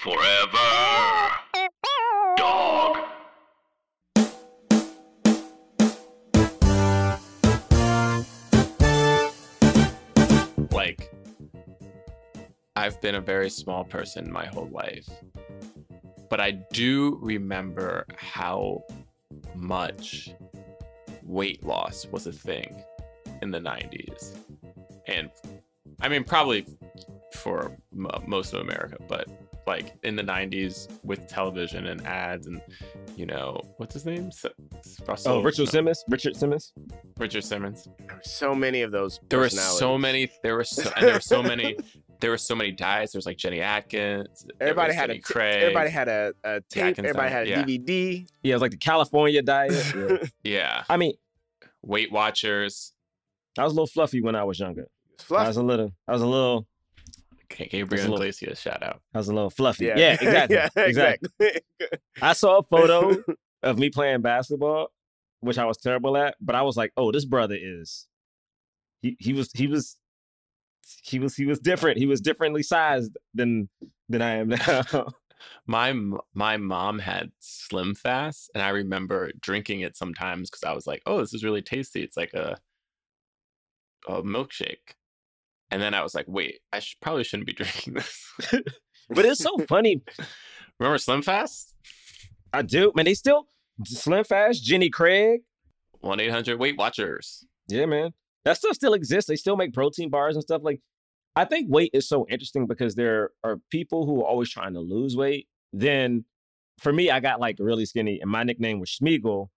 Forever. Dog. like I've been a very small person my whole life. But I do remember how much weight loss was a thing in the 90s. And I mean, probably for m- most of America, but like in the 90s with television and ads and, you know, what's his name? S- Russell, Oh, Richard no, Simmons. Richard Simmons. Richard Simmons. There were so many of those. There were so many. There were so, and there were so many. There were so many diets. There was like Jenny Atkins. Everybody had Jenny a t- Craig. everybody had a, a tape. Atkins Everybody had a yeah. DVD. Yeah, it was like the California diet. Yeah. Yeah, I mean, Weight Watchers. I was a little fluffy when I was younger. I was a little. I was a little. Okay, Gabriel That's a little- Iglesias, shout out. I was a little fluffy. Yeah. Yeah, exactly. yeah, exactly. exactly. I saw a photo of me playing basketball, which I was terrible at, but I was like, "Oh, this brother is." He he was he was he was he was different. He was differently sized than than I am now. My my mom had Slim Fast, and I remember drinking it sometimes because I was like, "Oh, this is really tasty. It's like a a milkshake." And then I was like, "Wait, I sh- probably shouldn't be drinking this." but it's so funny. remember Slim Fast? I do, man. They still Slim Fast, Jenny Craig. One eight hundred Weight Watchers. Yeah, man. That stuff still exists. They still make protein bars and stuff. Like, I think weight is so interesting because there are people who are always trying to lose weight. Then for me, I got like really skinny, and my nickname was Sméagol,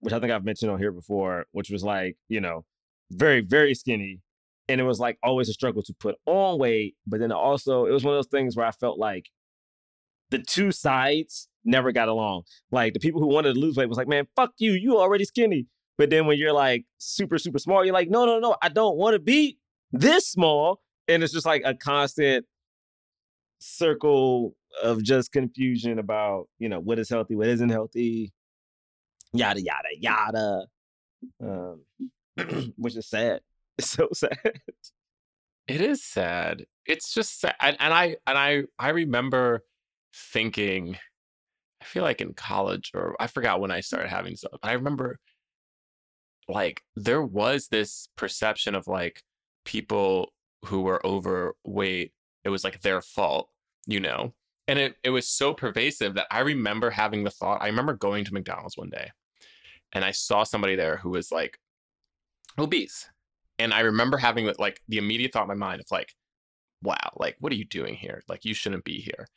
which I think I've mentioned on here before, which was like, you know, very, very skinny. And it was like always a struggle to put on weight. But then also, it was one of those things where I felt like the two sides never got along. Like the people who wanted to lose weight was like, man, fuck you, you already skinny. But then when you're like super, super small, you're like, no, no, no, I don't want to be this small. And it's just like a constant circle of just confusion about, you know, what is healthy, what isn't healthy, yada, yada, yada. Um, which is sad. So sad. It is sad. It's just sad. And, and I and I I remember thinking, I feel like in college or I forgot when I started having stuff. I remember like there was this perception of like people who were overweight, it was like their fault, you know? And it, it was so pervasive that I remember having the thought. I remember going to McDonald's one day and I saw somebody there who was like obese. And I remember having like the immediate thought in my mind of like, wow, like, what are you doing here? Like, you shouldn't be here.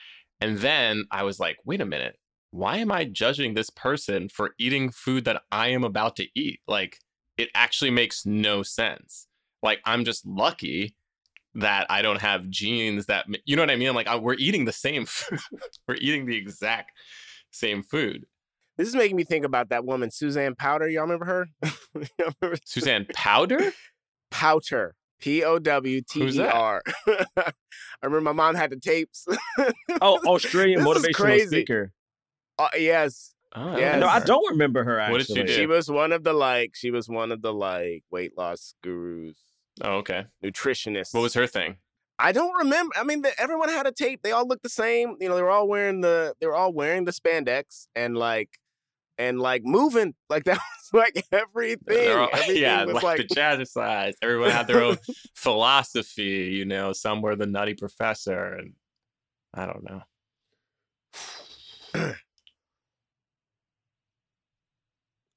And then I was like, wait a minute, why am I judging this person for eating food that I am about to eat? Like, it actually makes no sense. Like, I'm just lucky that I don't have genes that, you know what I mean? Like, I, we're eating the same food. we're eating the exact same food. This is making me think about that woman, Suzanne Powter. Y'all remember her? Y'all remember Suzanne Powter? Powter. P O W T Who's E that? R. I remember my mom had the tapes. Oh, Australian This motivational crazy. speaker. Uh, yes. Oh, Yeah, No, I don't remember her actually. What did she do? She was one of the like, she was one of the like weight loss gurus, Oh, okay. Nutritionist. What was her thing? I don't remember. I mean, the, everyone had a tape. They all looked the same. You know, they were all wearing the they were all wearing the spandex and like and like moving. Like that was like everything. All- everything yeah, was like, like, the jazzercise. Everyone had their own philosophy, you know. Some were the nutty professor, and I don't know.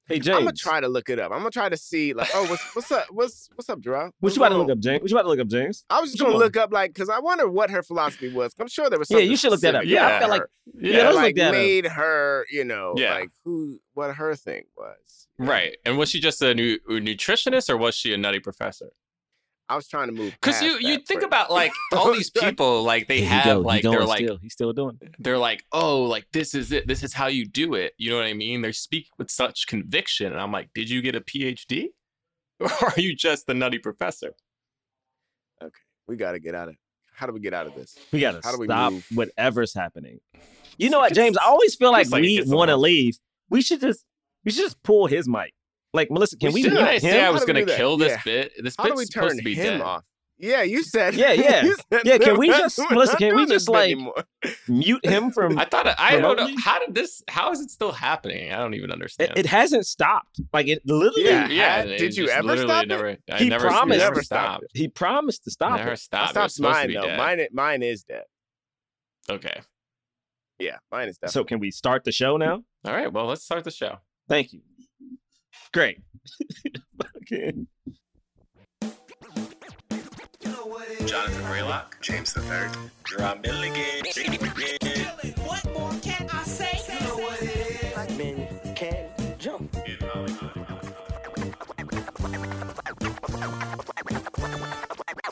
Hey I'm gonna try to look it up. I'm gonna try to see like, oh, what's what's up? What's what's up, Gerard? what you about to look up, James? What you about to look up, James? I was just gonna look up like because I wonder what her philosophy was. I'm sure there was. Yeah, Something you should look that up. Yeah, I feel like- Yeah, look like that up. made her, you know, Yeah. like who, what her thing was. Right. And was she just a, nu- a nutritionist, or was she a nutty professor? I was trying to move Because you you think for- about like all oh, these people, like they Here have go. Like going they're like still. he's still doing it. they're like, oh, like this is it. This is how you do it. You know what I mean? They speak with such conviction, and I'm like, did you get a PhD, or are you just the nutty professor? Okay, we got to get out of. How do we get out of this? We gotta How do we stop move? whatever's happening. You know what, James? I always feel like like we want to leave. We should just we should just pull his mic. Like Melissa, can we, should. mute Didn't I him? say I was gonna do that? kill this Yeah. bit? This How do bit's we supposed turn to be him dead. off? Yeah, you said. Yeah, yeah. said Yeah, can we just- doing- listen, not can we just, like, anymore. Mute him from. I thought I don't know. How did this? How is it still happening? I don't even understand. It, it hasn't stopped. Like it literally. Yeah. yeah. had- it did you ever literally stop it? Never, I He never, promised- Never Never stopped stopped. He promised to stop Never it. stopped. I It was stopped supposed mine though. dead. Mine, mine is dead. Okay. Yeah, mine is dead. So can we start the show now? All right. Well, let's start the show. Thank you. Great. Okay. Jonathan Braylock, James the Third. Rob Milligan. What more can I say? You know what it is. Black men can jump.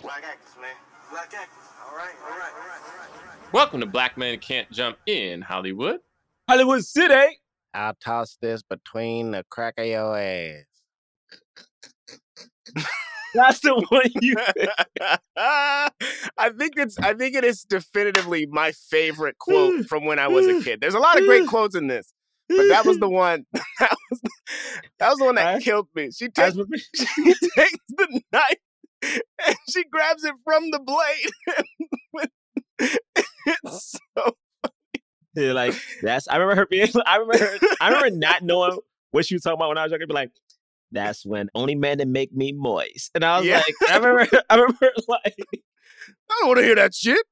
Black actors, man. Black actors. All right, all right, all right, all right, all right. Welcome to Black Men Can't Jump in Hollywood. Hollywood City. I'll toss this between the crack of your ass. That's the one you. I think it's. I think it is definitively my favorite quote from when I was a kid. There's a lot of great quotes in this, but that was the one. That was, that was the one that I- killed me. She takes she takes the knife and she grabs it from the blade. it's so Like that's. I remember her being. I remember. Her, I remember not knowing what she was talking about when I was younger. Be like, that's when only men that make me moist. And I was Yeah. like, I remember. I remember like. I don't want to hear that shit.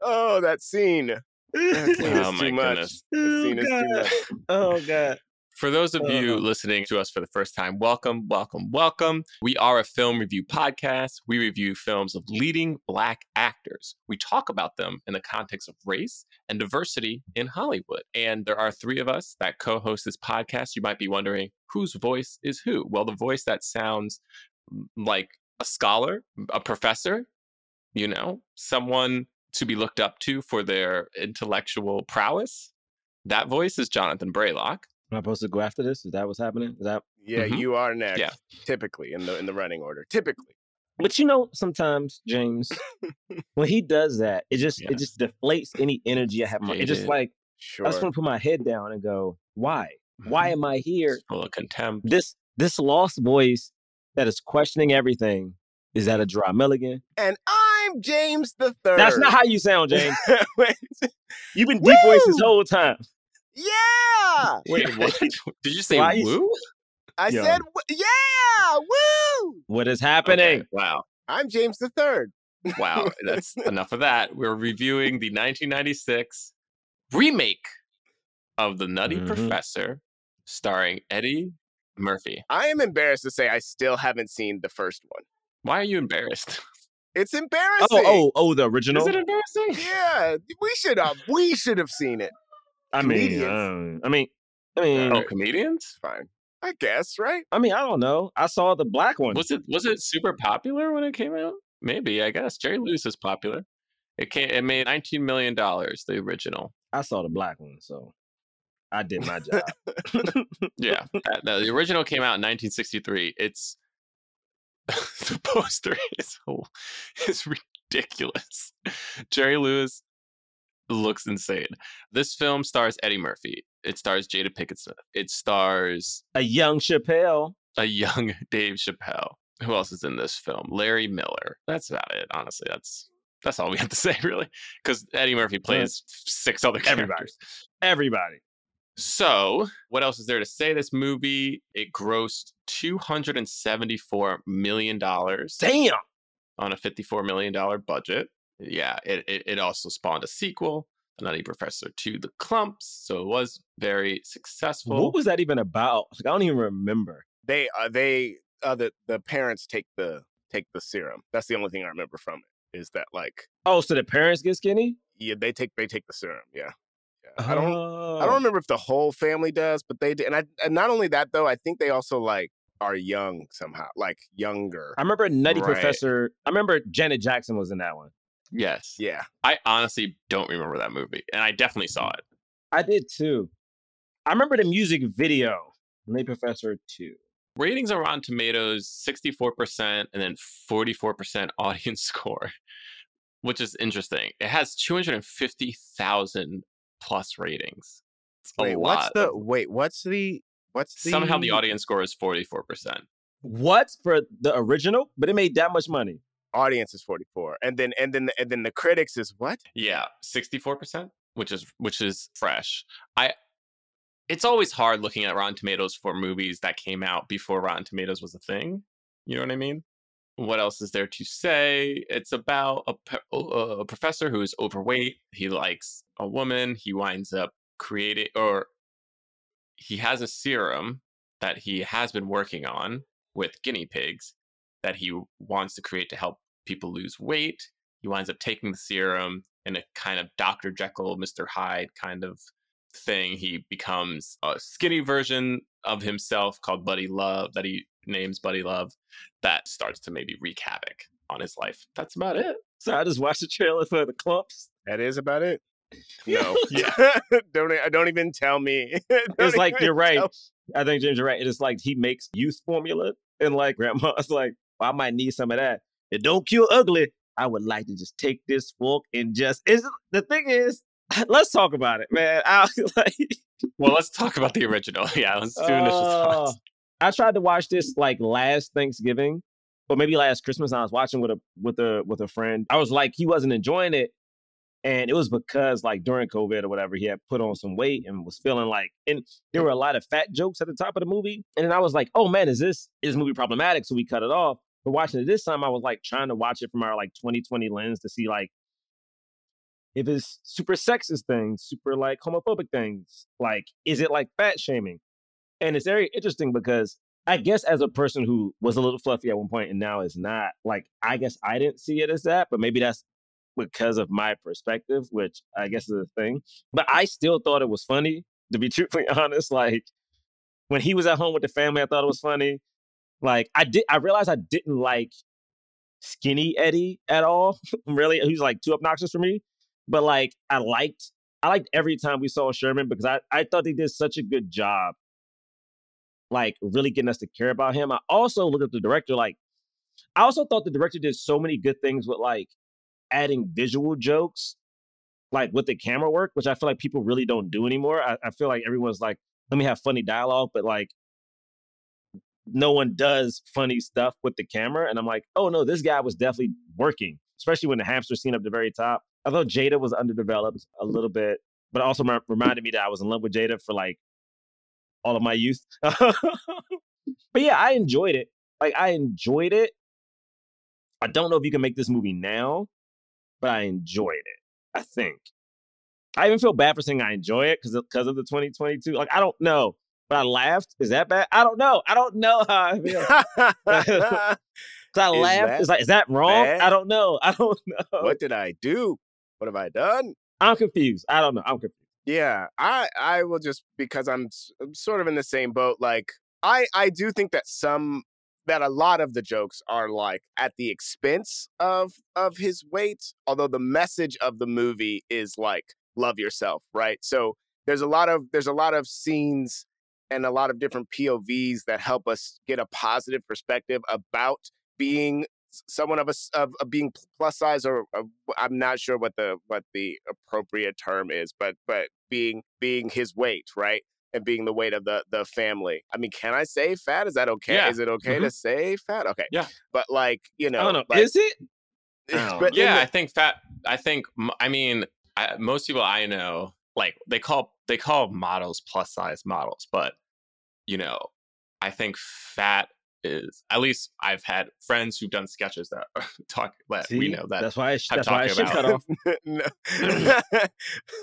oh, that scene. That scene is Oh, my too much. goodness. That oh scene is too much. Oh god. For those of you Uh. listening to us for the first time, welcome, welcome, welcome. We are a film review podcast. We review films of leading Black actors. We talk about them in the context of race and diversity in Hollywood. And there are three of us that co host this podcast. You might be wondering whose voice is who? Well, the voice that sounds mm, like a scholar, a professor, you know, someone to be looked up to for their intellectual prowess. That voice is Jonathan Braylock. Am I supposed to go after this? Is that what's happening? Is that? Yeah, Mhm. you are next. Yeah. Typically in the in the running order. Typically. But you know, sometimes James, when he does that, it just Yeah. it just deflates any energy I have. In it just like Sure. I just want to put my head down and go, why? Why Mhm. am I here? Full of contempt. This this lost voice that is questioning everything is that a Dry Milligan? and I'm James the Third. That's not how you sound, James. You've been deep voice this whole time. Yeah. Wait, what? Did you say Why woo? I Yo. said yeah. Woo. What is happening? Okay, Wow. I'm James the Third. Wow. That's enough of that. We're reviewing the 1996 remake of The Nutty Mhm. Professor starring Eddie Murphy. I am embarrassed to say I still haven't seen the first one. Why are you embarrassed? It's embarrassing. Oh, oh, oh, the original. Is it embarrassing? Yeah, we should have. We should have seen it. I mean, comedians. um, I mean, I mean, Oh, comedians? Fine. I guess, right? I mean, I don't know. I saw the black one. Was it was it super popular when it came out? Maybe, I guess. Jerry Lewis is popular. It came it made 19 million dollars, the original. I saw the black one, so I did my job. Yeah. that- no, the original came out in 1963. It's the poster is so- is ridiculous. Jerry Lewis looks insane. This film stars Eddie Murphy. It stars Jada Pinkett Smith. It stars a young Chappelle. a young Dave Chappelle. Who else is in this film? Larry Miller. That's about it. Honestly, that's that's all we have to say, really, because Eddie Murphy plays six other Everybody. characters. Everybody. So, what else is there to say? This movie it grossed two hundred and seventy-four million dollars Damn. on a fifty-four million dollar budget. Yeah, it, it it also spawned a sequel, The Nutty Professor to the Klumps. So it was very successful. What was that even about? Like, I don't even remember. They uh, they uh, the the parents take the take the serum. That's the only thing I remember from it. Is that like Oh, so the parents get skinny? yeah they take they take the serum. Yeah, yeah. I don't I Oh. don't remember if the whole family does, but they did. And I and not only that though, I think they also like are young somehow, like younger. I remember Nutty Right. Professor. I remember Janet Jackson was in that one. Yes. Yeah, I honestly don't remember that movie, and I definitely saw it. I did too. I remember the music video. Nutty Professor 2. Ratings are on Tomatoes 64% and then 44% audience score, which is interesting. It has 250,000 plus ratings. It's wait, what's the of- wait? What's the What's the Somehow the audience score is 44%. What for the original? But it made that much money. Audience is 44 and then and then and then the critics is what Yeah, 64%, which is which is fresh. I it's always hard looking at Rotten Tomatoes for movies that came out before Rotten Tomatoes was a thing. You know what I mean? What else is there to say? It's about a, uh, a professor who is overweight. He likes a woman. He winds up creating, or he has a serum that he has been working on with guinea pigs that he wants to create to help people lose weight. He winds up taking the serum in a kind of Dr. Jekyll, Mr. Hyde kind of thing. He becomes a skinny version of himself called Buddy Love that he names Buddy Love that starts to maybe wreak havoc on his life. That's about it. So I just watched the trailer for the Klumps. that is about it no Yeah. don't don't even tell me Don't It's like you're right. tell- I think James, you're right. It is like he makes youth formula, and like grandma's like, well, I might need some of that. It don't kill ugly. I would like to just take this fork and just. Is the thing is, let's talk about it, man. I like. Well, let's talk about the original. Yeah, let's do initial Oh, thoughts. I tried to watch this like last Thanksgiving, or maybe last Christmas. I was watching with a with a with a friend. I was like, he wasn't enjoying it, and it was because like during COVID or whatever, he had put on some weight and was feeling like, and there were a lot of fat jokes at the top of the movie. And then I was like, oh man, is this is this movie problematic? So we cut it off. But watching it this time, I was like trying to watch it from our like 2020 lens to see like if it's super sexist things, super like homophobic things, like is it like fat shaming? And it's very interesting because I guess as a person who was a little fluffy at one point and now is not, like I guess I didn't see it as that, but maybe that's because of my perspective, which I guess is a thing. But I still thought it was funny, to be truthfully honest. Like when he was at home with the family, I thought it was funny. Like I did I realized I didn't like skinny Eddie at all. really. He was like too obnoxious for me. But like I liked I liked every time we saw Sherman because I, I thought they did such a good job like really getting us to care about him. I also looked at the director like I also thought the director did so many good things with like adding visual jokes, like with the camera work, which I feel like people really don't do anymore. I, I feel like everyone's like, let me have funny dialogue, but like no one does funny stuff with the camera. And I'm like, oh no, this guy was definitely working, especially when the hamster scene up the very top. I thought Jada was underdeveloped a little bit, but also rem- reminded me that I was in love with Jada for like all of my youth. but yeah, I enjoyed it. Like I enjoyed it. I don't know if you can make this movie now, but I enjoyed it. I think. I even feel bad for saying I enjoy it because because of the 2022. Like I don't know, but I laughed. Is that bad? I don't know. I don't know how I feel. 'Cause I Is laughed. that Is like is that wrong? bad? I don't know. I don't know. what did i do what have i done I'm confused. I don't know. I'm confused. Yeah, I I will just because I'm, I'm sort of in the same boat. Like I I do think that some that a lot of the jokes are like at the expense of of his weight. Although the message of the movie is like love yourself, right? So there's a lot of there's a lot of scenes and a lot of different POVs that help us get a positive perspective about being someone of us of, of being plus size or I'm not sure what the what the appropriate term is, but but being being his weight, right? And being the weight of the the family. I mean, can I say fat? Is that okay? Yeah. Is it okay mm-hmm. to say fat? Okay. Yeah. But like, you know, I don't know. like- is it? I but um, yeah, in I think fat. I think. I mean, I, most people I know, like they call they call models plus size models, but you know, I think fat is at least I've had friends who've done sketches that talk that we know that. That's why. I sh- I'm that's why I talking should cut about.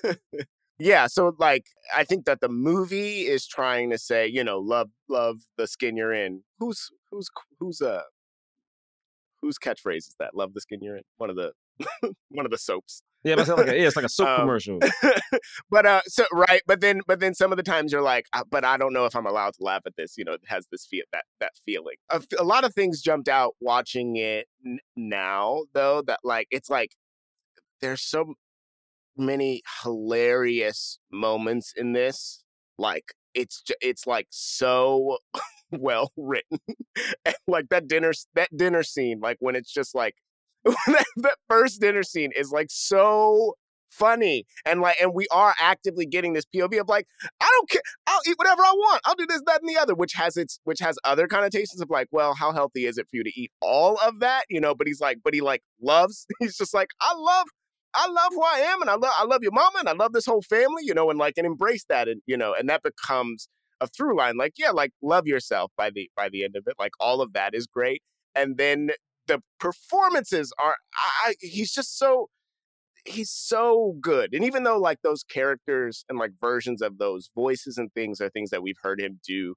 off. Yeah, so like I think that the movie is trying to say, you know, love love the skin you're in. Who's who's who's uh whose catchphrase is that? Love the skin you're in. One of the one of the soaps. Yeah, but it's like a, yeah, it's like a soap Um, commercial. but uh so right but then but then some of the times you're like "Uh, but i don't know if i'm allowed to laugh at this you know it has this feel that that feeling A lot of things jumped out watching it n- now though that like it's like there's so many hilarious moments in this like it's it's like so well written. And like that dinner that dinner scene like when it's just like that, that first dinner scene is like so funny. And like and we are actively getting this POV of like I don't care I'll eat whatever I want. I'll do this that and the other which has its which has other connotations of like well how healthy is it for you to eat all of that? You know but he's like but he like loves he's just like I love I love who I am and I love I love your mama and I love this whole family you know and like and embrace that and you know and that becomes a through line like yeah like love yourself by the by the end of it like all of that is great and then the performances are I, he's just so he's so good and even though like those characters and like versions of those voices and things are things that we've heard him do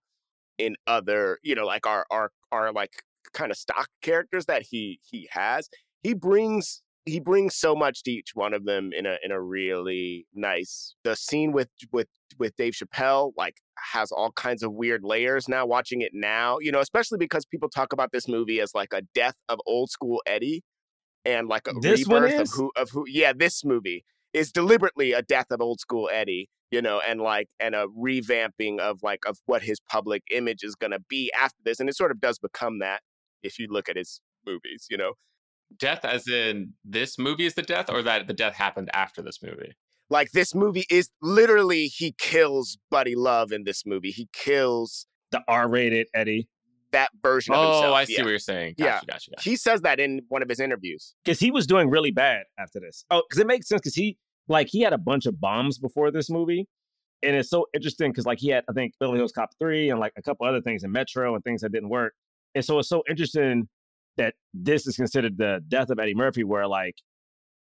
in other you know like our our our like kind of stock characters that he he has he brings he brings so much to each one of them in a in a really nice the scene with with with Dave Chappelle like has all kinds of weird layers now watching it now you know especially because people talk about this movie as like a death of old school Eddie and like a This rebirth of who of who yeah this movie is deliberately a death of old school Eddie you know and like and a revamping of like of what his public image is going to be after this and it sort of does become that if you look at his movies you know Death, as in this movie is the death, or that the death happened after this movie. like this movie is literally he kills Buddy Love in this movie. He kills The R-rated Eddie, that version of Oh, himself. I see yeah. what you're saying. Yeah. Gotcha, gotcha, gotcha. He says that in one of his interviews. because he was doing really bad after this. Oh, because it makes sense because he like he had a bunch of bombs before this movie, and it's so interesting because like he had I think Beverly Hills Cop three and like a couple other things in Metro and things that didn't work, and so it's so interesting that this is considered the death of Eddie Murphy, where like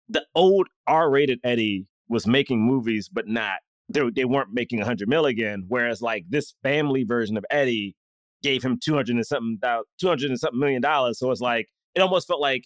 the old R-rated Eddie was making movies, but not they they weren't making hundred mil again. Whereas like this family version of Eddie gave him two hundred and something two hundred and something million dollars. So it's like it almost felt like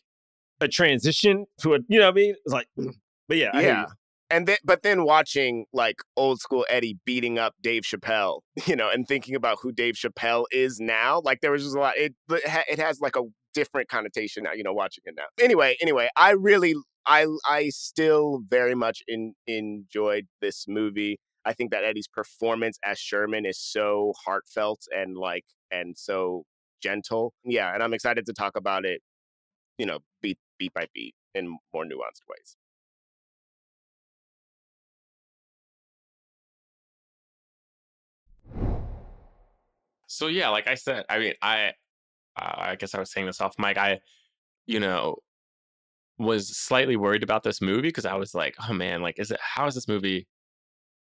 a transition to a you know what I mean? It's like, but yeah, I yeah. And then, but then watching like old school Eddie beating up Dave Chappelle, you know, and thinking about who Dave Chappelle is now, like there was just a lot. It it has like a different connotation now, you know, watching it now. Anyway, anyway, I really, I I still very much in, enjoyed this movie. I think that Eddie's performance as Sherman is so heartfelt and like and so gentle. Yeah, and I'm excited to talk about it, you know, beat beat by beat in more nuanced ways. So yeah, like I said, I mean, I, uh, I guess I was saying this off mic. I, you know, was slightly worried about this movie because I was like, oh man, like, is it how is this movie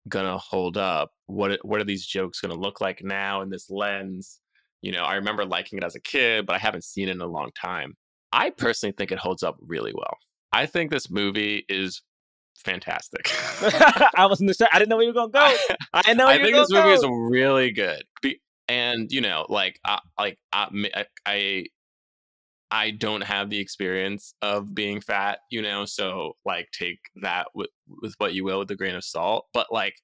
gonna hold up? What what are these jokes gonna look like now in this lens? You know, I remember liking it as a kid, but I haven't seen it in a long time. I personally think it holds up really well. I think this movie is fantastic. I wasn't sure. I didn't know where you were gonna go. I know where I you think this movie is really good, Be- and you know, like, uh, like I, I, I don't have the experience of being fat, you know, so like, take that with with what you will with a grain of salt. But like,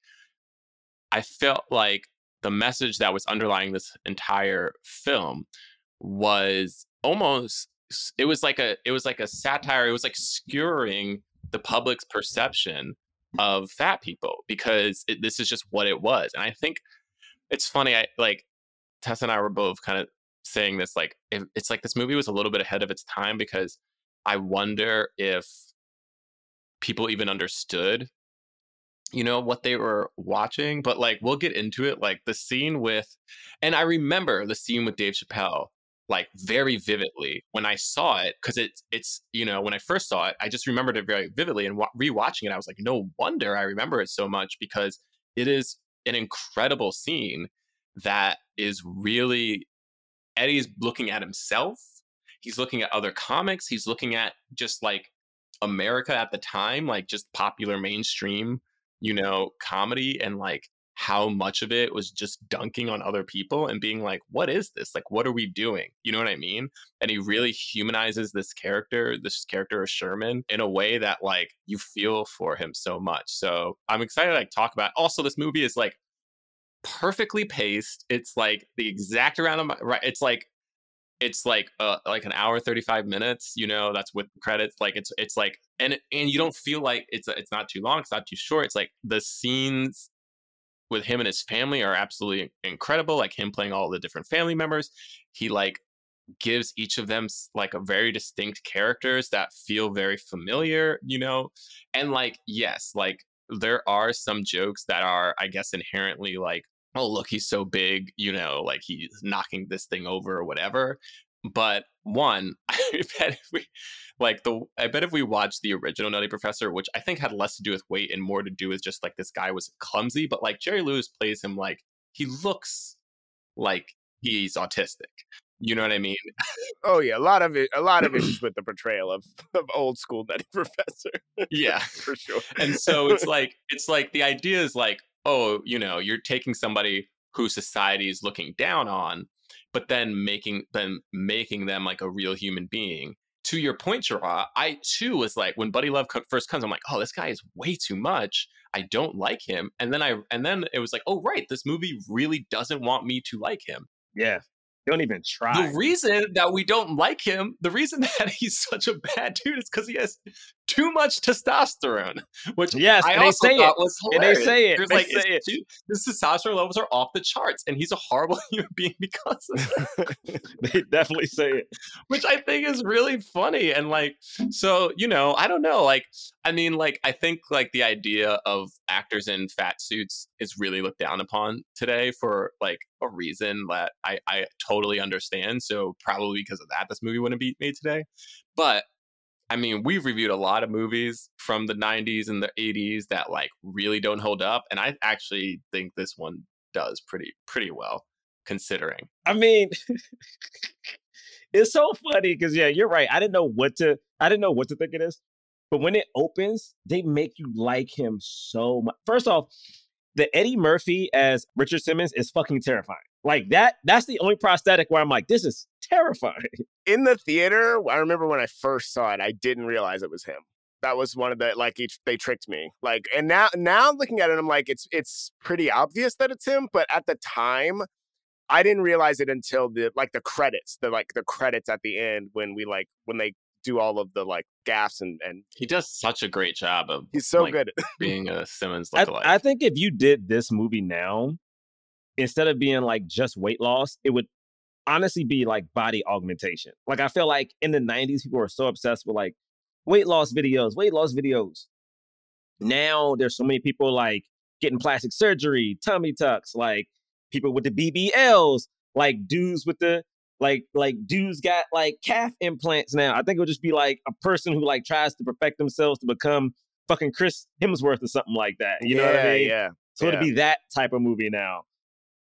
I felt like the message that was underlying this entire film was almost it was like a it was like a satire it was like skewering the public's perception of fat people because it, this is just what it was and i think it's funny i like tessa and i were both kind of saying this like it, it's like this movie was a little bit ahead of its time because i wonder if people even understood you know what they were watching but like we'll get into it like the scene with and i remember the scene with dave chappelle like very vividly when i saw it because it's it's you know when i first saw it i just remembered it very vividly and wa- rewatching it i was like no wonder i remember it so much because it is an incredible scene that is really eddie's looking at himself he's looking at other comics he's looking at just like america at the time like just popular mainstream you know, comedy and like how much of it was just dunking on other people and being like, what is this? Like, what are we doing? You know what I mean? And he really humanizes this character, this character of Sherman, in a way that like you feel for him so much. So I'm excited to like talk about. Also, this movie is like perfectly paced. It's like the exact amount of right. It's like it's like uh, like an hour 35 minutes you know that's with credits like it's it's like and and you don't feel like it's it's not too long it's not too short it's like the scenes with him and his family are absolutely incredible like him playing all the different family members he like gives each of them like a very distinct characters that feel very familiar, you know? And like, yes, like there are some jokes that are, I guess, inherently like, oh, look, he's so big, you know, like he's knocking this thing over or whatever. But one, I bet if we like the I bet if we watched the original Nutty Professor, which I think had less to do with weight and more to do with just like this guy was clumsy, but like Jerry Lewis plays him like he looks like he's autistic. You know what I mean? Oh yeah, a lot of it. A lot of issues with the portrayal of, of old school Nutty Professor Yeah. for sure. and so it's like it's like the idea is like oh you know you're taking somebody who society is looking down on but then making then making them like a real human being to your point Gerard, i too was like when buddy love co- first comes i'm like oh this guy is way too much i don't like him and then i and then it was like oh right this movie really doesn't want me to like him Yeah. Don't even try. the reason that we don't like him, the reason that he's such a bad dude is because he has too much testosterone, which Yes, I and they say it. was And they say it. They like, say it's too- his testosterone levels are off the charts, and he's a horrible human being because of it, they definitely say it. which I think is really funny. And like, so you know, I don't know. Like, I mean, like, I think like the idea of actors in fat suits is really looked down upon today for like a reason that I I totally understand. So probably because of that, this movie wouldn't be made today. But I mean, we've reviewed a lot of movies from the 90s and the 80s that like really don't hold up, and I actually think this one does pretty pretty well considering. I mean, it's so funny because yeah, you're right. I didn't know what to. I didn't know what to think of this, but when it opens, they make you like him so much. First off, the Eddie Murphy as Richard Simmons is fucking terrifying. Like that. That's the only prosthetic where I'm like, this is terrifying. In the theater, I remember when I first saw it, I didn't realize it was him. That was one of the like each they tricked me. Like, and now now looking at it, I'm like, it's it's pretty obvious that it's him. But at the time, I didn't realize it until the like the credits, the like the credits at the end when we like when they do all of the like gaffs and and He does such a great job of he's so like, good. being a Simmons I. I think if you did this movie now, instead of being like just weight loss, it would honestly be like body augmentation. Like I feel like in the 90s, people were so obsessed with like weight loss videos, weight loss videos. Now there's so many people like getting plastic surgery, tummy tucks, like people with the BBLs, like dudes with the like like dudes got like calf implants now. I think it would just be like a person who like tries to perfect themselves to become fucking Chris Hemsworth or something like that. You know what I mean? Yeah, So it'd be that type of movie now.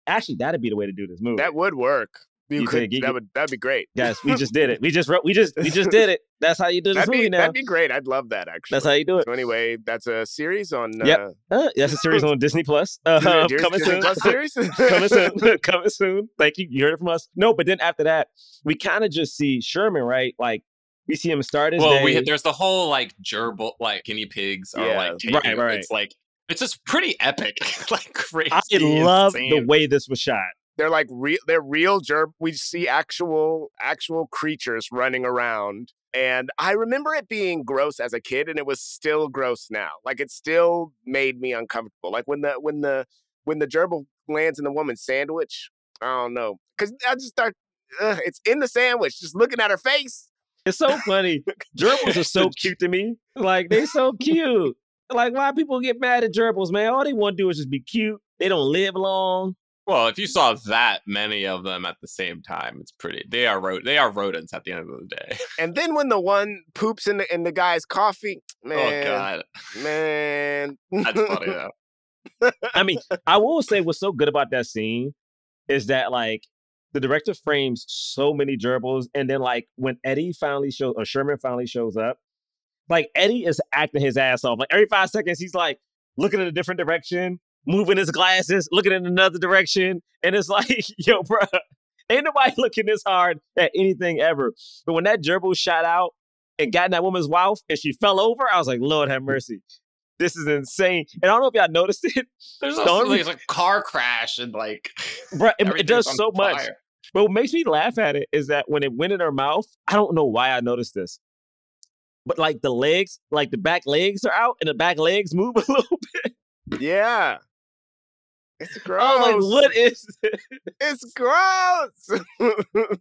Actually, that'd be the way to do this movie. that would work. You You could, think you that would that'd be great. Guys, we just did it. We just wrote. We just we just did it. That's how you do this That'd movie be now. that'd be great. I'd love that actually. That's how you do it. So anyway, that's a series on Yep. uh, Uh, that's a series on Disney Plus. Uh, Disney- coming Disney soon. Plus series. coming soon. coming soon. Thank you. You heard it from us. No, but then after that, we kind of just see Sherman, right? Like we see him start his well, day. we there's the whole like gerbil like guinea pigs are Yeah, like taken, right, right. It's like it's just pretty epic, like crazy. I love the way this was shot. They're like real they're real gerb we see actual actual creatures running around and i remember it being gross as a kid and it was still gross now like it still made me uncomfortable like when the when the when the gerbil lands in the woman's sandwich i don't know because i just start it's in the sandwich just looking at her face It's so funny. Gerbils are so cute to me. Like they so cute. Like why people get mad at gerbils, man? All they want to do is just be cute. They don't live long. Well, if you saw that many of them at the same time, it's pretty. They are ro- They are rodents at the end of the day. and then when the one poops in the in the guy's coffee oh, man oh God, man that's funny though. I mean, I will say what's so good about that scene is that like the director frames so many gerbils, and then like when Eddie finally shows or Sherman finally shows up, like Eddie is acting his ass off. Like every five seconds, he's like looking in a different direction, moving his glasses, looking in another direction, and it's like, yo, bro, ain't nobody looking this hard at anything ever. But when that gerbil shot out and got in that woman's mouth and she fell over, I was like, Lord have mercy. This is insane. And I don't know if y'all noticed it, There's The also only- like a car crash and like Bro, it, it does on so much. But what makes me laugh at it is that when it went in her mouth, I don't know why I noticed this. But like the legs, like the back legs are out and the back legs move a little bit. yeah It's gross. I was like, what is this? It's gross.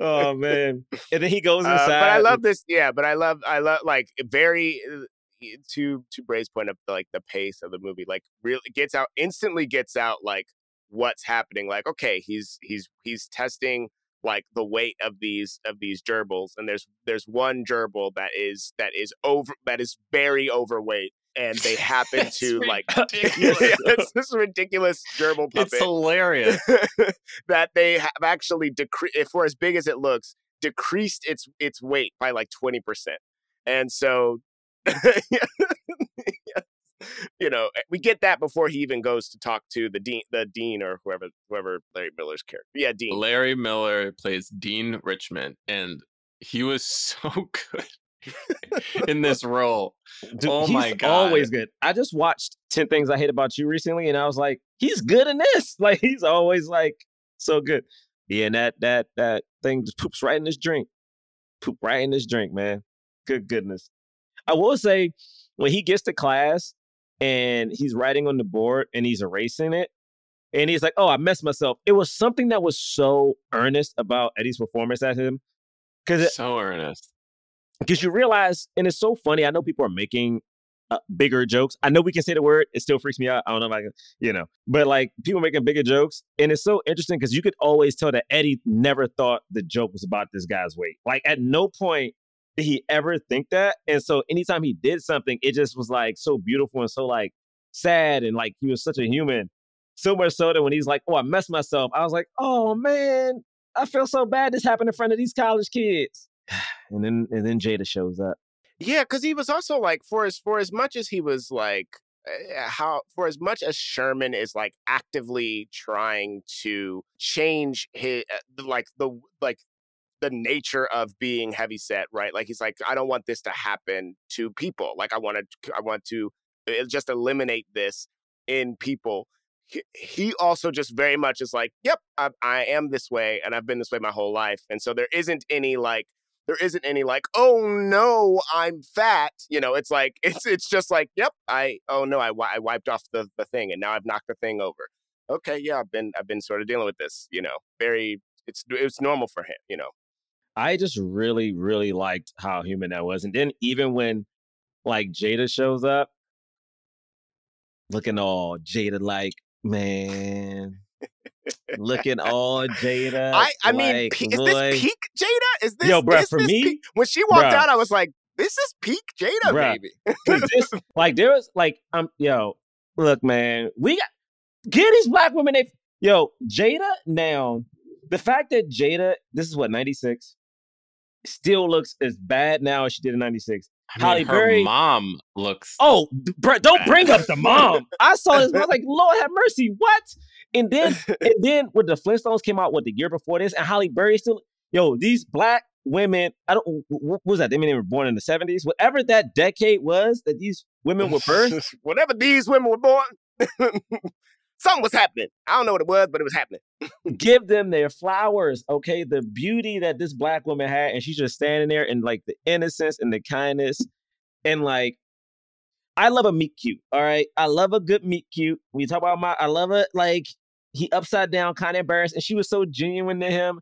Oh man. And then he goes Uh, inside. but I love this. Yeah, but I love, I love like very uh, to to Bray's point of like the pace of the movie. Like really gets out instantly gets out like what's happening. Like okay, he's he's he's testing like the weight of these of these gerbils, and there's there's one gerbil that is that is over that is very overweight, and they happen to like yeah, it's this ridiculous gerbil puppet It's hilarious. that they have actually decreased if for as big as it looks decreased its its weight by like 20% and so you know we get that before he even goes to talk to the dean the dean or whoever whoever larry miller's character yeah dean. Larry Miller plays Dean Richmond, and he was so good in this role. Dude, oh he's my God. always good. I just watched 10 Things I Hate About You recently, and I was like, he's good in this. Like he's always like so good. Yeah, and that that that thing just poops right in this drink. Poop right in this drink, man. Good goodness. I will say when he gets to class and he's writing on the board and he's erasing it, and he's like, Oh, I messed myself. It was something that was so earnest about Eddie's performance at him. Cause So earnest. Because you realize, and it's so funny. I know people are making uh, bigger jokes. I know we can say the word. It still freaks me out. I don't know if I can, you know, but like people making bigger jokes, and it's so interesting because you could always tell that Eddie never thought the joke was about this guy's weight. Like at no point did he ever think that, and so anytime he did something, it just was like so beautiful and so like sad, and like he was such a human. So much so that when he's like, "Oh, I messed myself," I was like, "Oh man, I feel so bad. This happened in front of these college kids." and then and then Jada shows up. Yeah, because he was also like for as for as much as he was like uh, how for as much as Sherman is like actively trying to change his uh, like the like the nature of being heavy set, right? Like he's like, I don't want this to happen to people. Like I want to I want to uh, just eliminate this in people. He also just very much is like, yep, I, I am this way, and I've been this way my whole life, and so there isn't any like there isn't any like oh no i'm fat you know it's like it's it's just like yep i oh no i, I wiped off the, the thing and now i've knocked the thing over okay yeah i've been i've been sort of dealing with this you know very it's it's normal for him you know I just really, really liked how human that was. And then even when like Jada shows up, looking all Jada like, man. Looking all Jada. i i mean like, pe- is this peak jada is this Yo, bruh, is for me- peak? when she walked bruh. out i was like this is peak jada Bruh. baby 'Cause this, like there was like um yo, look man, we got get these black women they yo, Jada now, the fact that Jada, this is what, 96, still looks as bad now as she did in 96. I mean, Halle her Berry- mom looks. Oh, d- br- don't bring up the mom. I saw this. I was like, Lord have mercy. What? And then, and then when the Flintstones came out, what the year before this, and Halle Berry still, yo, these black women. I don't. What was that? They mean they were born in the seventies. Whatever that decade was that these women were birthed. whatever these women were born something was happening i don't know what it was but it was happening give them their flowers, okay? The beauty that this black woman had, and she's just standing there and like the innocence and the kindness, and like, I love a meet cute, all right? I love a good meet cute. We talk about my, I love it. Like he upside down, kind of embarrassed, and she was so genuine to him.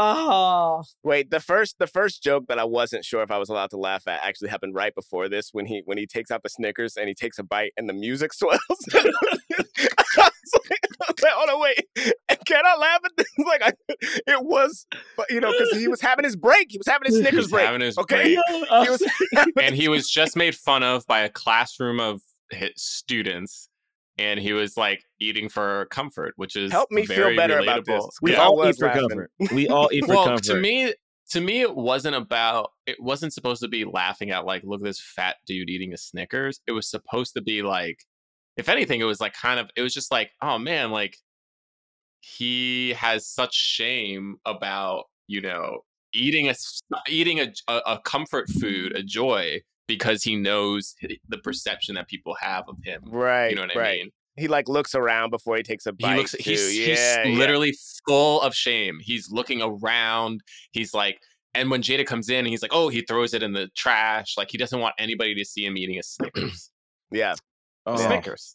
Oh, Wait, the first the first joke that I wasn't sure if I was allowed to laugh at actually happened right before this when he when he takes out the Snickers and he takes a bite and the music swells. I was like, I was like, hold on, wait, can I laugh at this? Like, I, it was, but you know, because he was having his break, he was having his He Snickers was break. having his okay, break. he was and he was just made fun of by a classroom of his students and he was like eating for comfort which is Help me feel very better relatable. about this. we Yeah, all eat for laughing. comfort. We all eat for comfort. well comfort. to me to me it wasn't about it wasn't supposed to be laughing at like look at this fat dude eating a snickers it was supposed to be like if anything it was like kind of it was just like oh man like he has such shame about you know eating a s- eating a, a, a comfort food a joy because he knows the perception that people have of him right. you know what i right. mean He like looks around before he takes a bite. he looks too. he's, yeah, he's yeah. literally full of shame he's looking around he's like and when jada comes in he's like oh he throws it in the trash like he doesn't want anybody to see him eating a snickers yeah. Oh. snickers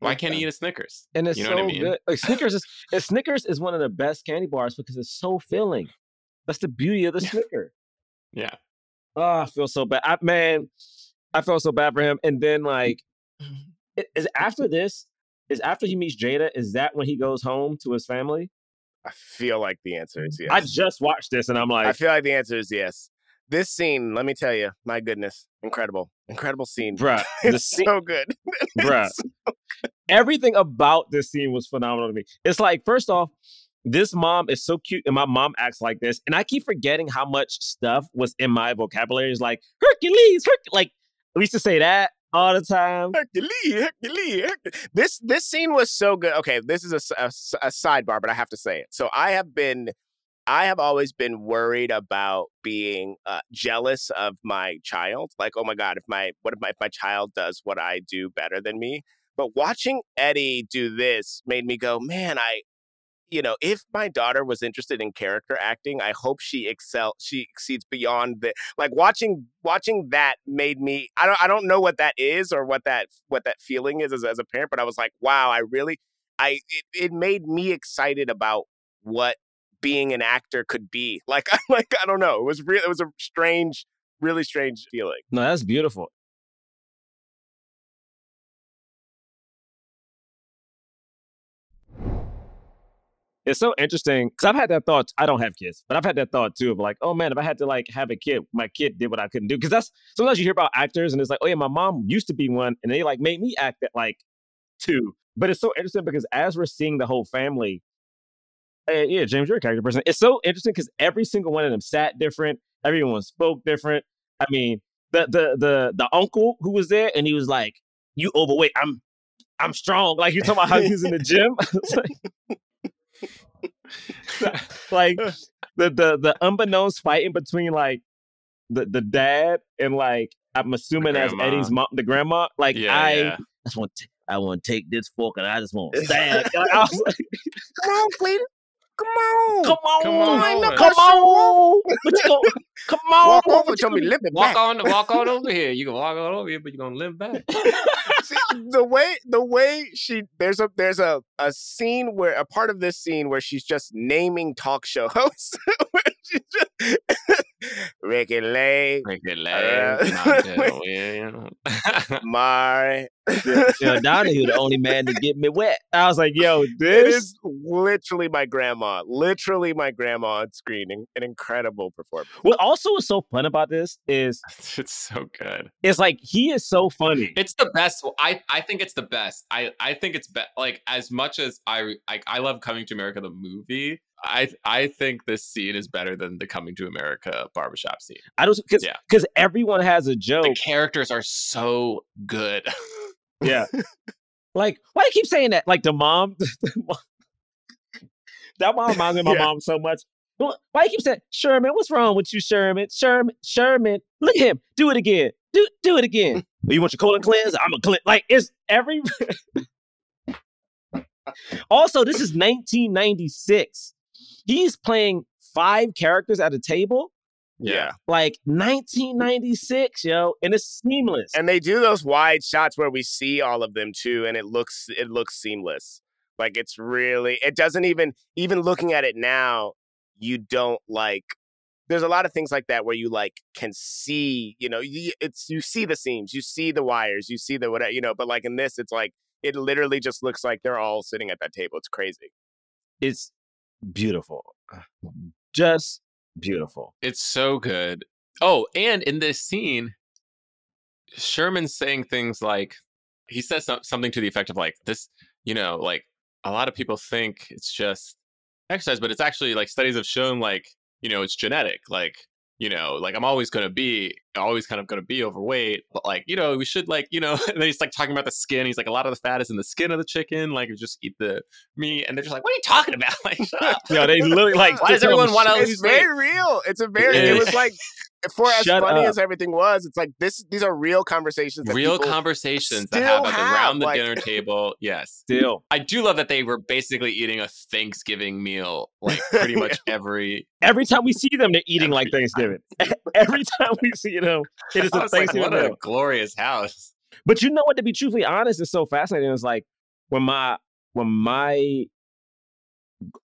Why can't he eat a Snickers? and it's You know so what I mean? good. Like Snickers is Snickers is one of the best candy bars because it's so filling. That's the beauty of the Yeah. Snicker. Yeah. Oh, I feel so bad. I, man, I felt so bad for him. And then mm. like, mm-hmm. is after this, is after he meets Jada, is that when he goes home to his family? I feel like the answer is mm. yes. I just watched this and I'm like, I feel like the answer is yes. This scene, let me tell you, my goodness, incredible, incredible scene. bruh, It's scene, so good. bruh. It's- everything about this scene was phenomenal to me. It's like, first off, this mom is so cute, and my mom acts like this, and I keep forgetting how much stuff was in my vocabulary. is like Hercules, Herc- like we used to say that all the time. Hercules, Hercules, Hercules. This this scene was so good. Okay, this is a a sidebar, but I have to say it. So I have been, I have always been worried about being uh, jealous of my child. Like, oh my god, if my what if my if my child does what I do better than me? But watching Eddie do this made me go, man, I. You know, if my daughter was interested in character acting, I hope she excel. She exceeds beyond the like watching watching that made me I don't I don't know what that is or what that what that feeling is as, as a parent, but I was like, wow, I really I it, it made me excited about what being an actor could be. Like I like I don't know. It was real it was a strange, really strange feeling. No, that's beautiful. It's so interesting because I've had that thought. I don't have kids, but I've had that thought too of like, oh man, if I had to like have a kid, my kid did what I couldn't do. Because that's sometimes you hear about actors and it's like, oh yeah, my mom used to be one, and they like made me act at like two. But it's so interesting because as we're seeing the whole family, uh, yeah, James, you're a character person. It's so interesting because every single one of them sat different. Everyone spoke different. I mean, the the the the uncle who was there and he was like, "You overweight. I'm I'm strong." Like you're talking about how he's in the gym. like the the the unbeknownst fighting between like the the dad and like I'm assuming as. Eddie's mom, the grandma. Like Yeah, I yeah. just want to. I want to take this fork and I just want to stab. Like, I was like, Come on, Cletus. Come on. come on, Come on. come on, What you go, come on, Walk what over you to me, gonna- Walk back. on, walk on over here. You can walk on over here, but you're gonna limp back. See, the way the way she there's a there's a a scene where a part of this scene where she's just naming talk show hosts. where just Ricki Lake, Break your Uh, legs, Montel Williams. Mar. Phil Donahue, the only man to get me wet. I was like, yo, this is literally my grandma, literally my grandma on screen. An an incredible performance. What also is so fun about this is it's so good. it's like he is so funny. It's the best. I I think it's the best. I I think it's be- like as much as I I, I love Coming to America the movie. I I think this scene is better than the Coming to America barbershop scene. I don't because Yeah. because everyone has a joke. The characters are so good. Yeah. like, why do you keep saying that? Like the mom, the mom- that mom reminds me of my Yeah. mom so much. Wh- Why you keep saying Sherman? What's wrong with you, Sherman? Sherman, Sherman, look at him. Do it again. Do do it again. Oh, you want your colon cleanse? I'm a cleanse. Like it's every. also, this is 1996. He's playing five characters at a table. yeah. Like 1996, yo, and it's seamless. And they do those wide shots where we see all of them too, and it looks it looks seamless. Like it's really it doesn't even even looking at it now, you don't like there's a lot of things like that where you like can see, you know, you, it's you see the seams, you see the wires, you see the whatever, you know, but like in this, it's like it literally just looks like they're all sitting at that table. It's crazy. it's beautiful. Just beautiful. It's so good. Oh, and in this scene, Sherman's saying things like he says something to the effect of like this, you know, like a lot of people think it's just exercise, but it's actually like studies have shown like, you know, it's genetic. Like, you know, like I'm always gonna be always kind of gonna be overweight, but like, you know, we should like, you know, and then he's like talking about the skin. He's like, a lot of the fat is in the skin of the chicken, like you just eat the meat, and they're just like, What are you talking about? Like, shut up. Yo, they literally like. Why does everyone wanna shut- lose It's very real. It's a very. it was like for as Shut funny up. as everything was. It's like this. These are real conversations. That real conversations that still have at the- have, around the like- dinner table. Yes. Still, I do love that they were basically eating a Thanksgiving meal like pretty much every every time we see them, they're eating like Every Thanksgiving. every time we see them, it is a was like, Thanksgiving what a glorious house. But you know what? To be truthfully honest, is so fascinating. It's like when my when my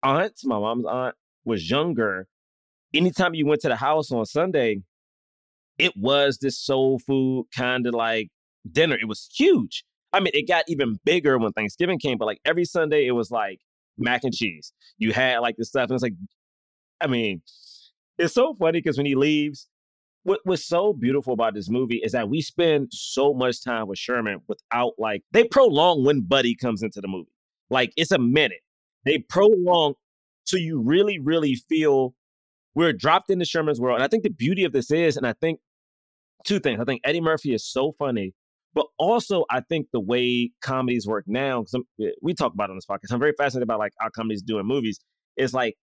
aunt, my mom's aunt, was younger, anytime you went to the house on Sunday, it was this soul food kind of like dinner. It was huge. I mean, it got even bigger when Thanksgiving came, but like every Sunday, it was like mac and cheese. You had like this stuff, and it's like, I mean, it's so funny because when he leaves, what what's so beautiful about this movie is that we spend so much time with Sherman without like they prolong when Buddy comes into the movie. Like it's a minute. They prolong so you really, really feel we're dropped into Sherman's world. And I think the beauty of this is, and I think two things. I think Eddie Murphy is so funny, but also I think the way comedies work now, because eh, we talk about on this podcast, I'm very fascinated about like how comedies do in movies, is like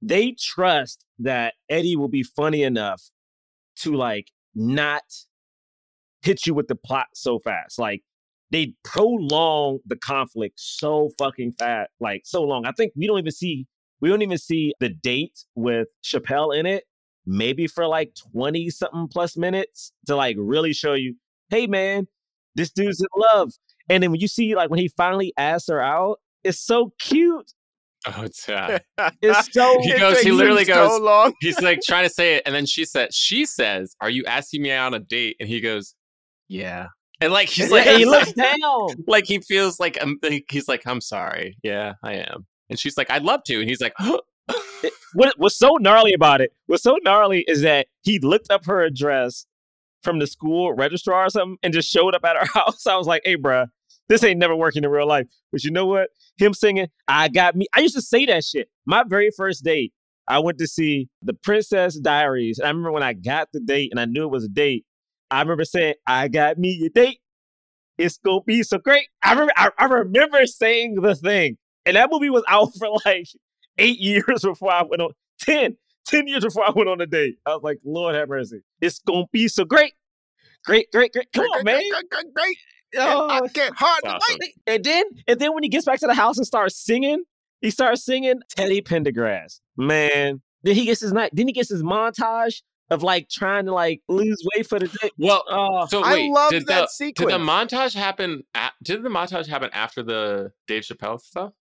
they trust that Eddie will be funny enough to like not hit you with the plot so fast. Like they prolong the conflict so fucking fast, like so long. I think we don't even see we don't even see the date with Chappelle in it, maybe for like 20 something plus minutes to like really show you, hey man, this dude's in love. And then when you see like when he finally asks her out, it's so cute. Oh, it's. It's so He goes- he literally goes- so long. He's like trying to say it, and then she said, "She says, are you asking me out on a date?" And he goes, "Yeah." And like he's like, he looks down. like he feels like um, like- he's like, "I'm sorry, yeah, I am." And she's like, "I'd love to," and he's like, what what's so gnarly about it? What's so gnarly is that he looked up her address from the school registrar or something and just showed up at her house. I was like, hey, bruh, this ain't never working in real life. But you know what? Him singing, I got me. I used to say that shit. My very first date, I went to see The Princess Diaries. And I remember when I got the date and I knew it was a date, I remember saying, I got me a date. It's gonna be so great. I remember I, I remember saying the thing. And that movie was out for like eight years before I went on 10, 10 years before I went on a date. I was like, Lord have mercy. It's gonna be so great. Great, great, great. Come on, man. Great, great, great, great. Oh, I get hard to Awesome. like. and then and then when he gets back to the house and starts singing, he starts singing Teddy Pendergrass. Man. Then he gets his night. Then he gets his montage of like trying to like lose weight for the day. "Well." Oh, So I love did that the sequence. did the montage happen? At, did the montage happen after the Dave Chappelle stuff?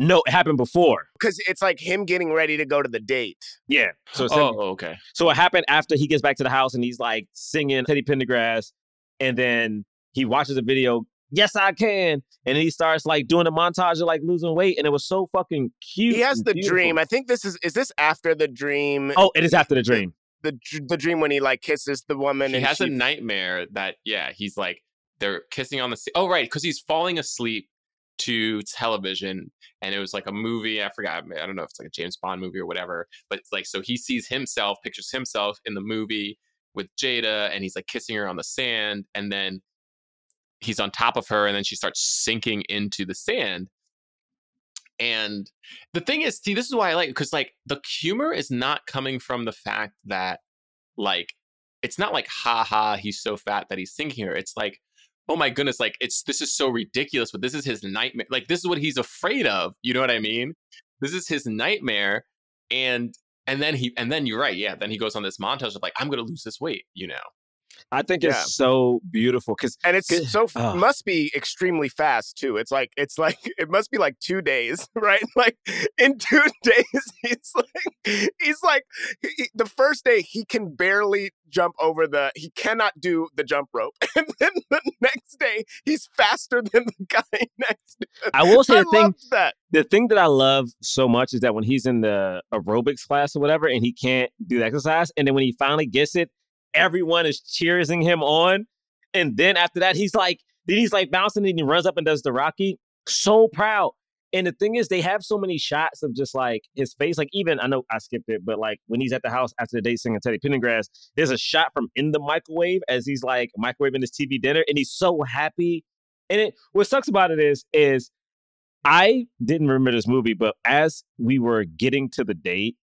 No, it happened before. Because it's like him getting ready to go to the date. Yeah. So it's Oh, okay. So it happened after he gets back to the house and he's like singing Teddy Pendergrass, and then he watches a video. Yes, I can. And he starts like doing a montage of like losing weight, and it was so fucking cute. He has the beautiful. dream. I think this is is this after the dream? Oh, it is after the dream. The the dream when he like kisses the woman He and has she a nightmare that yeah, he's like they're kissing on the. Oh right, because he's falling asleep to television, and it was like a movie. I forgot. I don't know if it's like a James Bond movie or whatever. But it's like so he sees himself, pictures himself in the movie with Jada, and he's like kissing her on the sand, and then he's on top of her, and then she starts sinking into the sand. And the thing is, see, this is why I like because like the humor is not coming from the fact that like it's not like ha ha he's so fat that he's sinking her. It's like oh my goodness, like it's this is so ridiculous, but this is his nightmare. Like this is what he's afraid of. You know what I mean? This is his nightmare, and and then he and then you're right, yeah. Then he goes on this montage of like I'm gonna lose this weight, you know. I think Yeah. it's so beautiful because and it's Good. so Oh. must be extremely fast too. It's like it's like it must be like two days, right? Like in two days, he's like he's like he- he- the first day he can barely jump over the he cannot do the jump rope, and then the next day he's faster than the guy next. to. I will say I the thing that. the thing that I love so much is that when he's in the aerobics class or whatever, and he can't do the exercise, and then when he finally gets it, everyone is cheering him on. And then after that, he's like, then he's like bouncing and he runs up and does the Rocky. So proud. And the thing is, they have so many shots of just like his face. Like even I know I skipped it, but like when he's at the house after the date singing Teddy Pendergrass, there's a shot from in the microwave as he's like microwaving his TV dinner, and he's so happy. And it what sucks about it is is I didn't remember this movie, but as we were getting to the date,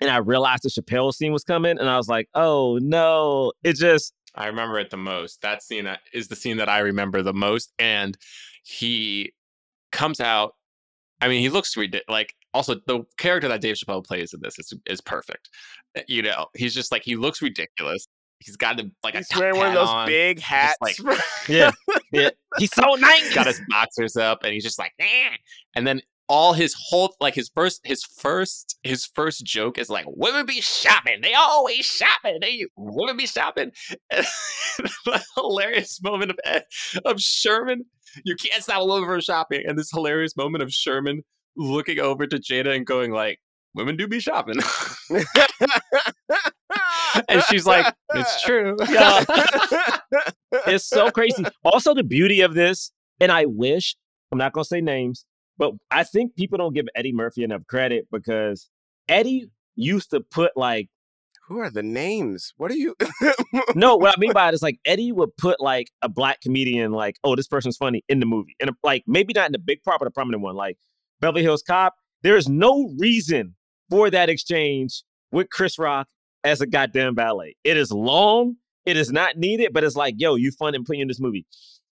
and I realized the Chappelle scene was coming, and I was like, "Oh no!" It just I remember it the most. That scene that- is the scene that I remember the most. And he comes out. I mean, he looks ridiculous. Like, also, the character that Dave Chappelle plays in this is, is perfect. Uh, You know, he's just like, he looks ridiculous. he's got a, like a He's top wearing one of hat those on, big hats. like- Yeah, yeah. He's so nice. got his boxers up, and he's just like, "Eh." and then all his whole like his first his first his first joke is like women be shopping. They always shopping. They women be shopping. And the hilarious moment of of Sherman you can't stop a woman from shopping. And this hilarious moment of Sherman looking over to Jada and going like women do be shopping. And she's like it's true. Yeah. it's so crazy. Also, the beauty of this, and I wish I'm not gonna say names, but I think people don't give Eddie Murphy enough credit because Eddie used to put like Who are the names? What are you? no, what I mean by it is like Eddie would put like a black comedian, like, oh, this person's funny in the movie. And like maybe not in the big part, but a prominent one, like Beverly Hills Cop. There is no reason for that exchange with Chris Rock as a goddamn ballet. It is long, it is not needed, but it's like, yo, you fun and put you in this movie.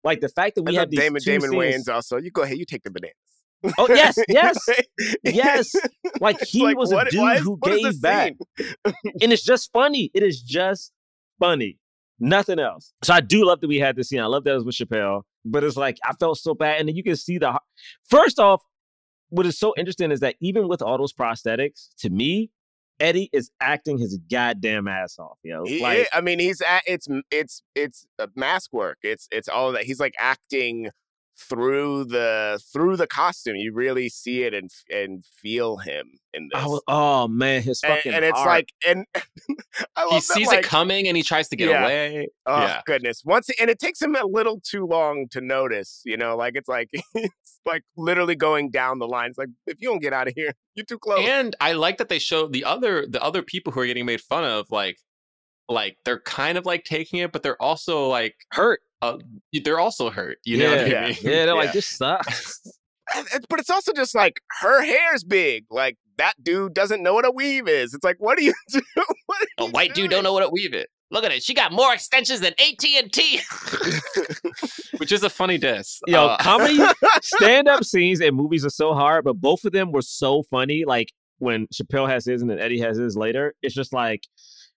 Like the fact that we have these Damon Damon scenes- Wayans also. You go ahead. You take the bananas. Oh yes, yes, yes. Like he like, was a what- dude why is- who gave back. and it's just funny. It is just funny. Nothing else. So I do love that we had this scene. I love that it was with Chappelle, but it's like I felt so bad. And then you can see the first off, what is so interesting is that even with all those prosthetics, to me, Eddie is acting his goddamn ass off, yo. He, like, I mean, he's at it's it's it's mask work. It's it's all that. He's like acting through the through the costume. You really see it and and feel him in this. Was, oh man, his and, fucking and it's heart. like and he that, sees like, it coming and he tries to get Yeah. away Oh yeah goodness! Once and it takes him a little too long to notice. You know, like it's like it's like literally going down the line. It's like if you don't get out of here, you're too close. And I like that they show the other the other people who are getting made fun of, like like they're kind of like taking it, but they're also like hurt. Uh, they're also hurt. You know what yeah, I mean? yeah, they're Yeah. like this sucks. And- and- but it's also just like her hair's big. Like that dude doesn't know what a weave is. It's like, what do you do? What are A you white dude don't know what a weave is. Look at it. She got more extensions than AT and T, which is a funny diss. Yo, Uh, comedy stand up scenes and movies are so hard, but both of them were so funny. Like when Chappelle has his and then Eddie has his later, it's just like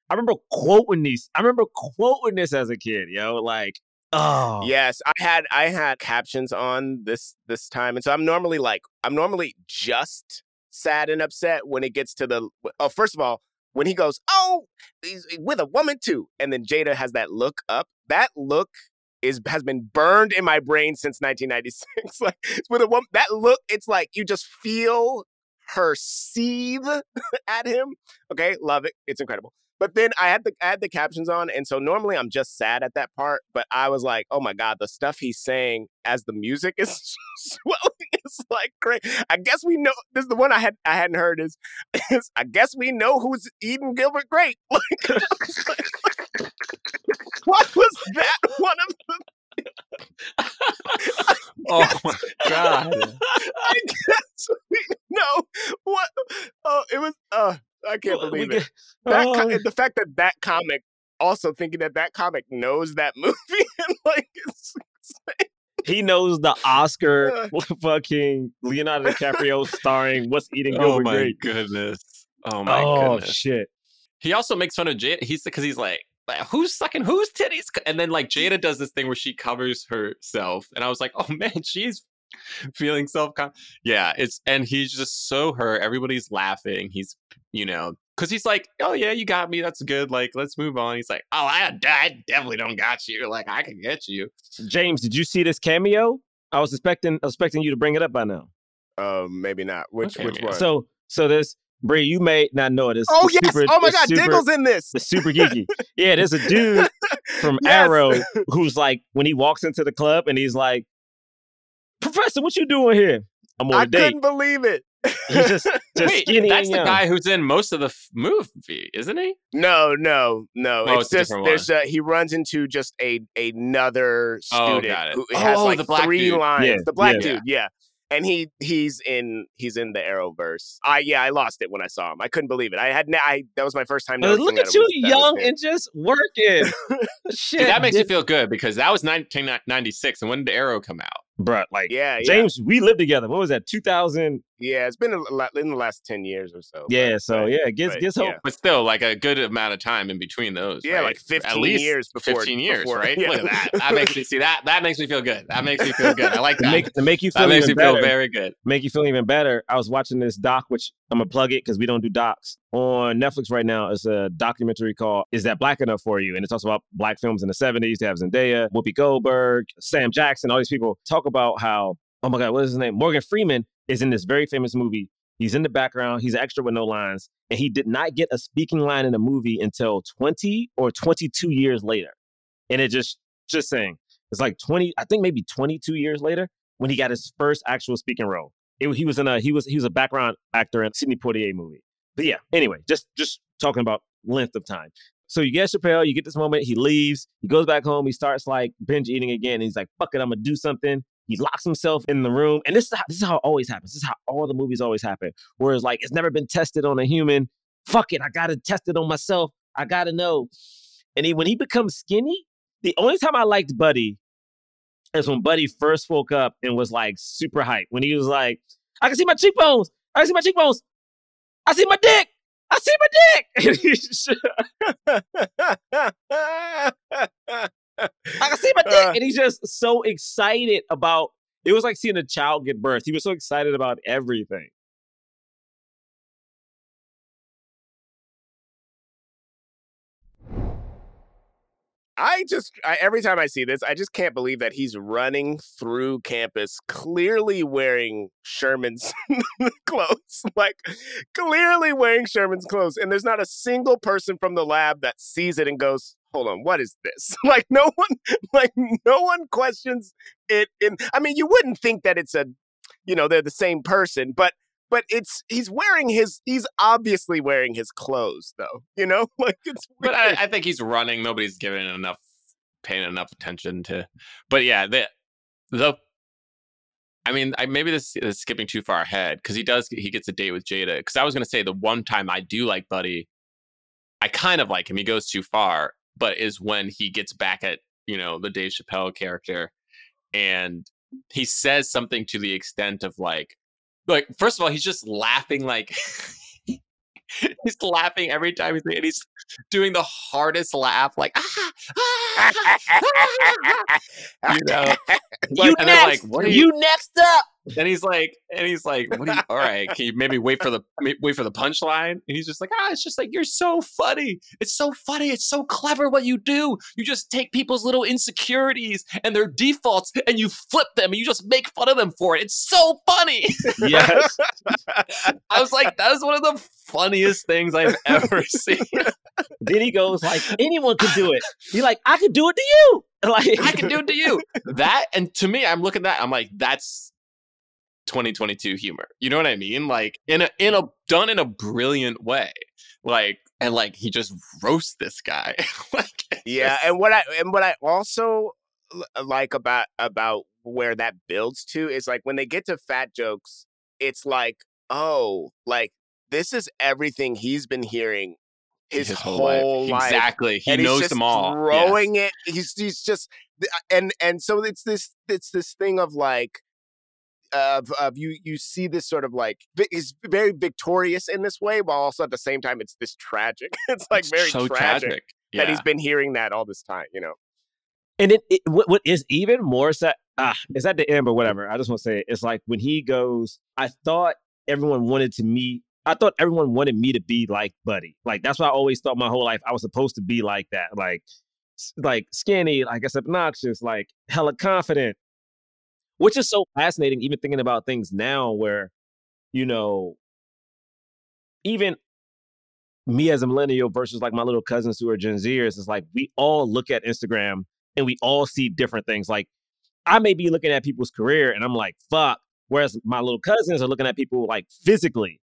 I remember quoting these. I remember quoting this as a kid, yo. Like, oh Yes, I had I had captions on this this time, and so I'm normally like I'm normally just sad and upset when it gets to the. Oh, first of all, when he goes, "Oh, he's with a woman too," and then Jada has that look up. That look is has been burned in my brain since 1996. like with a woman, that look, it's like you just feel her seethe at him. Okay, love it. It's incredible. But then I had the I had the captions on, and so normally I'm just sad at that part. But I was like, oh my god, the stuff he's saying as the music is swelling is like great. I guess we know this is the one I had I hadn't heard is, is I guess we know who's eating Gilbert Grape. Like, what was that one of the oh my god. I guess we know what oh it was uh I can't We believe get- it. That co- oh, the fact that that comic also thinking that that comic knows that movie and like it's he knows the Oscar Uh. fucking Leonardo DiCaprio starring What's Eating Oh my Grape. goodness. Oh my goodness. oh goodness. shit. He also makes fun of Jada. He's because he's like, like, who's sucking whose titties? And then like Jada does this thing where she covers herself, and I was like, oh man, she's feeling self. Yeah, it's and he's just so hurt. Everybody's laughing. He's you know because he's like, oh yeah, you got me. That's good. Like let's move on. He's like, oh I, I definitely don't got you. Like I can get you. James, did you see this cameo? I was expecting expecting you to bring it up by now. um maybe not. Which Okay, which yeah. one? So so this Brie, you may not know it. It's, oh yes! super- oh my god, super, Diggle's in this. It's super geeky. yeah, there's a dude from Yes. Arrow who's like when he walks into the club and he's like, Professor, what you doing here? I'm on I a date. couldn't believe it. He's just just Wait, skinny that's the young. guy who's in most of the f- movie, isn't he? No, no, no. Oh, it's it's just different there's a, he runs into just a another Oh, student got it. who Oh, has like the black three dude. lines. Yeah, The black yeah. dude, yeah. And he he's in he's in the Arrowverse. I yeah, I lost it when I saw him. I couldn't believe it. I had ne- I that was my first time Uh, look at you, was- young and just working. Shit, See, that makes me did- feel good because that was 1996, and when did Arrow come out? Bruh. Like Yeah, yeah, James, we lived together. What was that? 2000. yeah. It's been a lot in the last ten years or so. Yeah. but- So but- yeah, gets but, gets hope. yeah. But still, like a good amount of time in between those. Yeah, right? like 15 At least years before- 15 years, before- right? yeah. Look at that. That makes me see that. That makes me feel good. That makes me feel good. I like To that. make to make you feel that makes me even feel very good. make you feel even better. I was watching this doc, which I'm gonna plug it because we don't do docs on Netflix right now. is a documentary called "Is That Black Enough for You?" and it talks about black films in the '70s. They have Zendaya, Whoopi Goldberg, Sam Jackson, all these people talk about how oh my god, what is his name? Morgan Freeman is in this very famous movie. He's in the background. He's an extra with no lines, and he did not get a speaking line in a movie until 20 or 22 years later. And it just just saying it's like 20, I think maybe 22 years later when he got his first actual speaking role. It, he was in a he was he was a background actor in a Sidney Poitier movie. But yeah, anyway, just just talking about length of time. So you get Chappelle, you get this moment, he leaves, he goes back home, he starts like binge eating again, he's like, fuck it, I'm gonna do something. He locks himself in the room. And this is how this is how it always happens. This is how all the movies always happen. Whereas like it's never been tested on a human. Fuck it, I gotta test it on myself. I gotta know. And he, when he becomes skinny, the only time I liked Buddy is when Buddy first woke up and was like super hyped. When he was like, I can see my cheekbones. I can see my cheekbones. I see my dick. I see my dick. And he's just- I can see my dick. Uh. and he's just so excited about it was like seeing a child get birth. He was so excited about everything. I just I, every time I see this, I just can't believe that he's running through campus, clearly wearing Sherman's clothes, like clearly wearing Sherman's clothes, and there's not a single person from the lab that sees it and goes, "Hold on, what is this?" Like no one, like no one questions it. In I mean, you wouldn't think that it's a, you know, they're the same person, but but it's he's wearing his he's obviously wearing his clothes though, you know, like it's. But. I, I think he's running. Nobody's giving enough, paying enough attention to. But yeah, the the. I mean, I, maybe this is skipping too far ahead because he does he gets a date with Jada. Because I was gonna say the one time I do like Buddy, I kind of like him. He goes too far, but is when he gets back at you know the Dave Chappelle character, and he says something to the extent of like, like first of all, he's just laughing like. he's laughing every time he's and he's doing the hardest laugh, like ah, ah, ah, ah," you know. you and they're next. like, "What are you-" you next up. And he's like, and he's like, what are you, all right, can you maybe wait for the wait for the punchline? And he's just like, ah, it's just like you're so funny. It's so funny. It's so clever what you do. You just take people's little insecurities and their defaults and you flip them and you just make fun of them for it. It's so funny. Yes. I was like, that is one of the funniest things I've ever seen. then he goes like, anyone could do it. He's like, I could do it to you. Like I can do it to you. That and to me, I'm looking at that. I'm like, that's 2022 humor. You know what I mean? Like in a in a done in a brilliant way. Like and like he just roasts this guy. like yeah and what i and what i also uh, like about about where that builds to is like when they get to fat jokes it's like oh like this is everything he's been hearing his, whole, life, Exactly. He and knows them all. Yes. it he's he's just uh, and and so it's this it's this thing of like of of you you see this sort of like vi- he's very victorious in this way while also at the same time it's this tragic it's like It's very so tragic, tragic. that he's been hearing that all this time you know And it, it what, what is even more sad, ah, it's at the end, but whatever. I just want to say it. It's like when he goes, I thought everyone wanted to meet. I thought everyone wanted me to be like Buddy. Like that's what I always thought my whole life. I was supposed to be like that. Like, like skinny, like it's obnoxious, like hella confident. Which is so fascinating, even thinking about things now where, you know, even me as a millennial versus like my little cousins who are Gen Zers, it's like we all look at Instagram and we all see different things. Like I may be looking at people's career and I'm like, fuck. Whereas my little cousins are looking at people like physically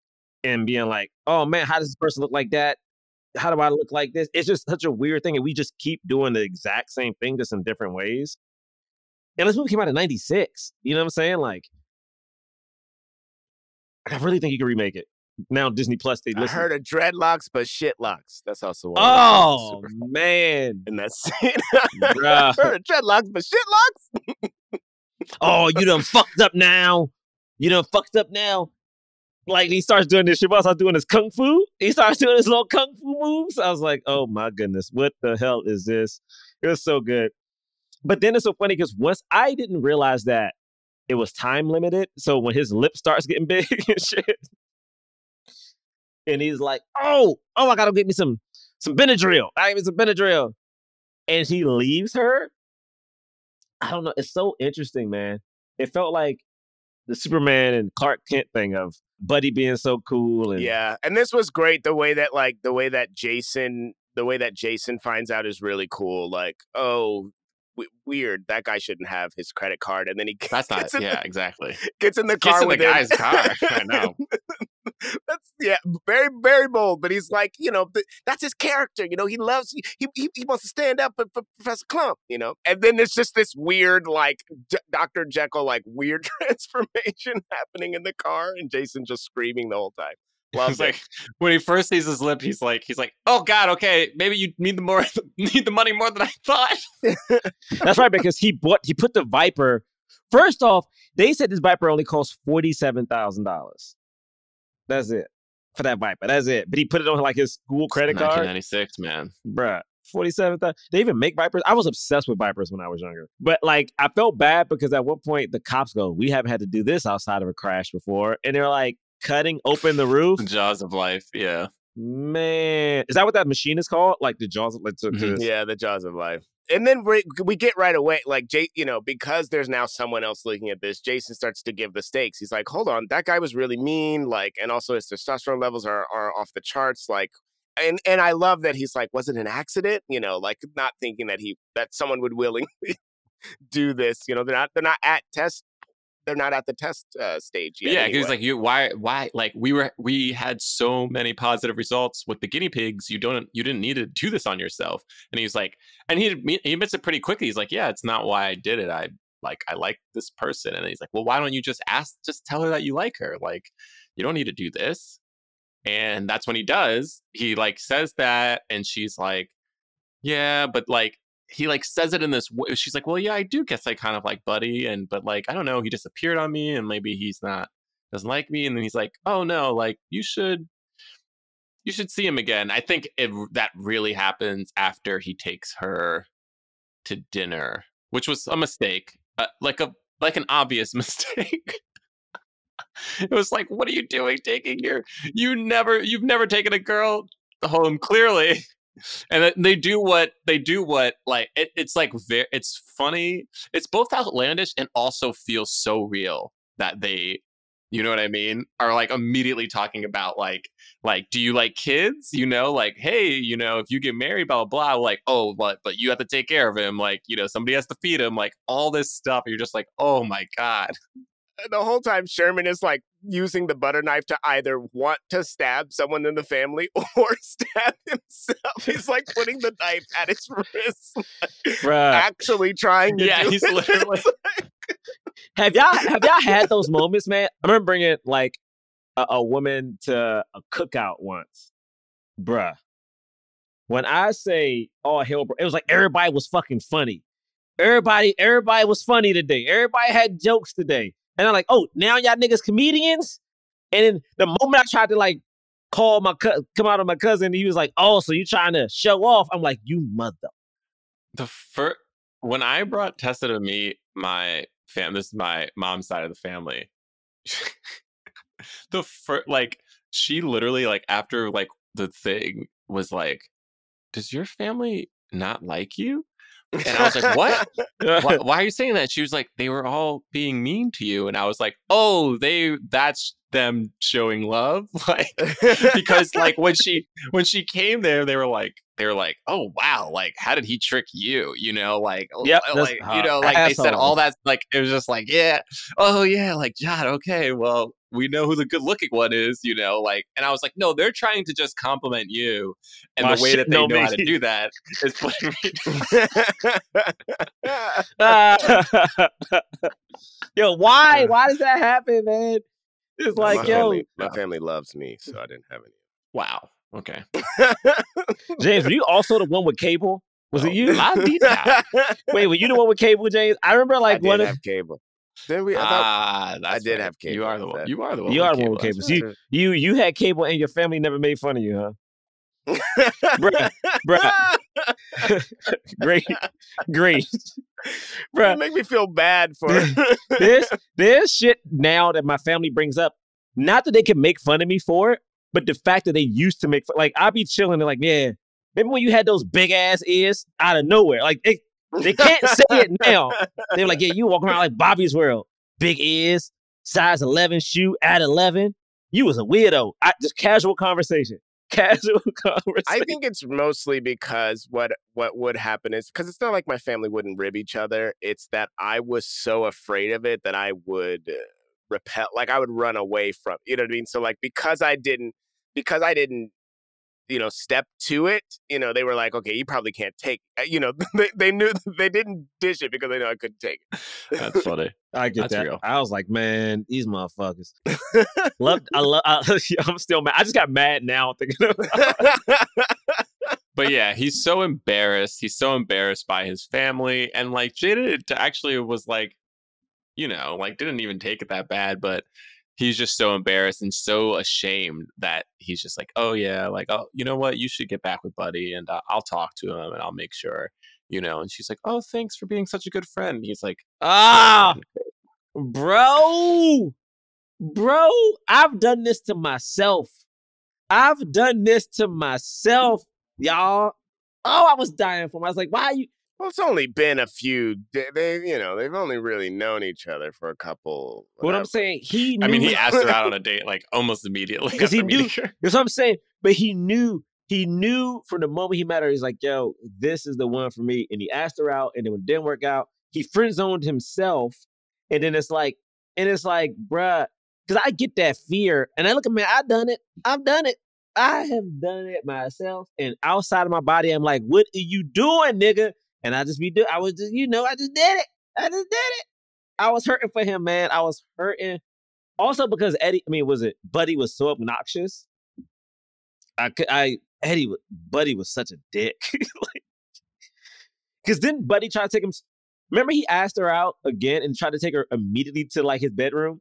and being like, oh man, how does this person look like that? How do I look like this? It's just such a weird thing. And we just keep doing the exact same thing, just in different ways. And this movie came out in 96. You know what I'm saying? Like, I really think you can remake it. Now Disney Plus, they listen. I heard of dreadlocks, but shitlocks. That's also one. Oh man, and that's it. I heard of dreadlocks, but shitlocks. oh, you done fucked up now. You done fucked up now. Like he starts doing this shit. I starts doing his kung fu. He starts doing his little kung fu moves. I was like, oh my goodness, what the hell is this? It was so good. But then it's so funny because once I didn't realize that it was time limited. So when his lip starts getting big and shit, and he's like, "Oh, oh, I gotta get me some some Benadryl. I need some Benadryl," and he leaves her. I don't know. It's so interesting, man. It felt like the Superman and Clark Kent thing of Buddy being so cool and Yeah, and this was great. The way that like the way that Jason, the way that Jason finds out is really cool. Like, oh, w- weird. That guy shouldn't have his credit card, and then he gets, That's not. gets Yeah, the, exactly. gets in the Gets car in the with him. guy's car. I know. that's yeah, very very bold. But he's like, you know, that's his character. You know, he loves he he, he wants to stand up for, for Professor Klump. You know, and then there's just this weird like J- Doctor Jekyll like weird transformation happening in the car, and Jason just screaming the whole time. Loves He's it. like when he first sees his lip, he's like, he's like, oh god, okay, maybe you need the more need the money more than I thought. That's right, because he bought he put the Viper. First off, they said this Viper only cost forty seven thousand dollars. That's it for that Viper. That's it. But he put it on like his school credit card, Ninety six, man. bruh. Forty seven thousand. They even make Vipers. I was obsessed with Vipers when I was younger. But like, I felt bad because at one point the cops go, "We haven't had to do this outside of a crash before," and they're like cutting open the roof. The jaws of life. Yeah. Man, is that what that machine is called? Like the jaws, like to, to- Mhm. Yeah, the jaws of life. And then we, we get right away, like Jay, you know, because there's now someone else looking at this. Jason starts to give the stakes. He's like, "Hold on, that guy was really mean." Like, and also his testosterone levels are are off the charts. Like, and and I love that he's like, "Was it an accident?" You know, like not thinking that he that someone would willingly do this. You know, they're not they're not at test. They're not at the test uh, stage yet. yeah, he was anyway. like, "You why why like we were we had so many positive results with the guinea pigs. You don't you didn't need to do this on yourself." And he's like, and he he admits it pretty quickly. He's like, "Yeah, it's not why I did it. I like I like this person." And he's like, "Well, why don't you just ask? Just tell her that you like her. Like, you don't need to do this." And that's when he does. He like says that, and she's like, "Yeah, but like." He like says it in this way. She's like, "Well, yeah, I do guess I kind of like Buddy, and but like I don't know, he disappeared on me, and maybe he's not doesn't like me and then he's like oh no like you should you should see him again i think it, that really happens after he takes her to dinner which was a mistake uh, like a like an obvious mistake it was like what are you doing taking your you never you've never taken a girl home clearly and they do what they do what like it, it's like very it's funny it's both outlandish and also feels so real that they you know what i mean are like immediately talking about like like do you like kids? You know like hey you know if you get married blah blah blah like oh but but you have to take care of him like you know somebody has to feed him like all this stuff you're just like oh my god the whole time Sherman is like using the butter knife to either want to stab someone in the family or stab himself. He's like putting the knife at his wrist, Bruh. actually trying to yeah do he's it. literally Have y'all have y'all had those moments, man? I remember bringing like a, a woman to a cookout once, bruh. When I say oh hell, bro, it was like everybody was fucking funny. Everybody, everybody was funny today. Everybody had jokes today, and I'm like, oh, now y'all niggas comedians. And then the moment I tried to like call my co- come out of my cousin, he was like, oh, so you trying to show off? I'm like, you mother. the first when I brought Tessa to meet my fam, this is my mom's side of the family. the first, like, she literally, like, after like the thing was like, "Does your family not like you?" And I was like, "What? why, why are you saying that?" She was like, "They were all being mean to you," and I was like, "Oh, they that's them showing love." Like, because like when she when she came there, they were like they were like, "Oh wow, like how did he trick you?" You know, like Yep, uh, like how- you know, like they said all that. Like it was just like, yeah, oh yeah, like John. Okay, well we know who the good looking one is. You know, like, and I was like, no, they're trying to just compliment you, and While the way that they shitting know on how to do that is putting me. yo, why? Uh. Why does that happen, man? It's like, my yo, family, my family loves me, so I didn't have any. Wow. Okay. James, were you also the one with cable? Was it you? La di da. Wait, were you the one with cable, James? I remember I like did one of have cable. Then we. I thought, Ah, that's did right. have cable. You are the one. You are the one. You are the one with cable. You, you you had cable and your family never made fun of you, huh? Bruh, bruh, great, great, You make me feel bad for. There's there's shit now that my family brings up. Not that they can make fun of me for it, but the fact that they used to make fun. Like I'll be chilling, they're like, yeah. Remember when you had those big ass ears out of nowhere? Like they, they can't say it now. They were like, yeah, you walk around like Bobby's World, big ears, size eleven shoe at eleven. You was a weirdo. I, just casual conversation. Casual conversation. I think it's mostly because what what would happen is because it's not like my family wouldn't rib each other. It's that I was so afraid of it that I would uh, repel, like I would run away from. You know what I mean? So like because I didn't because I didn't you know step to it you know they were like okay you probably can't take uh, you know they, they knew they didn't dish it because they know i couldn't take it That's funny. I get That's that. real. I was like, man, these motherfuckers. love, I love. I, I'm still mad. I just got mad now thinking. About it But yeah, he's so embarrassed. He's so embarrassed by his family. And like Jada actually was like, you know, like didn't even take it that bad, but he's just so embarrassed and so ashamed that he's just like, oh yeah, like, oh, you know what? You should get back with Buddy and uh, I'll talk to him and I'll make sure, you know. And she's like, oh, thanks for being such a good friend. And he's like, ah, bro, bro, I've done this to myself. I've done this to myself, y'all. Oh, I was dying for him. I was like, why are you? Well it's only been a few they, they you know they've only really known each other for a couple What I'm saying, he. Knew I mean, he asked her out on a date like almost immediately because he knew- meeting her. That's what I'm saying. But he knew, he knew from the moment he met her, he's like, yo, this is the one for me. And he asked her out, and then when it didn't work out, he friend zoned himself. And then it's like, and it's like, bruh, because I get that fear. And I look at me, I've done it. I've done it. I have done it myself. And outside of my body, I'm like, what are you doing, nigga? And I just be doing, I was just, you know, I just did it. I just did it. I was hurting for him, man. I was hurting. Also because Eddie, I mean, was it Buddy was so obnoxious? I could, I Eddie, wa- Buddy was such a dick. like, because then Buddy tried to take him. Remember, he asked her out again and tried to take her immediately to like his bedroom,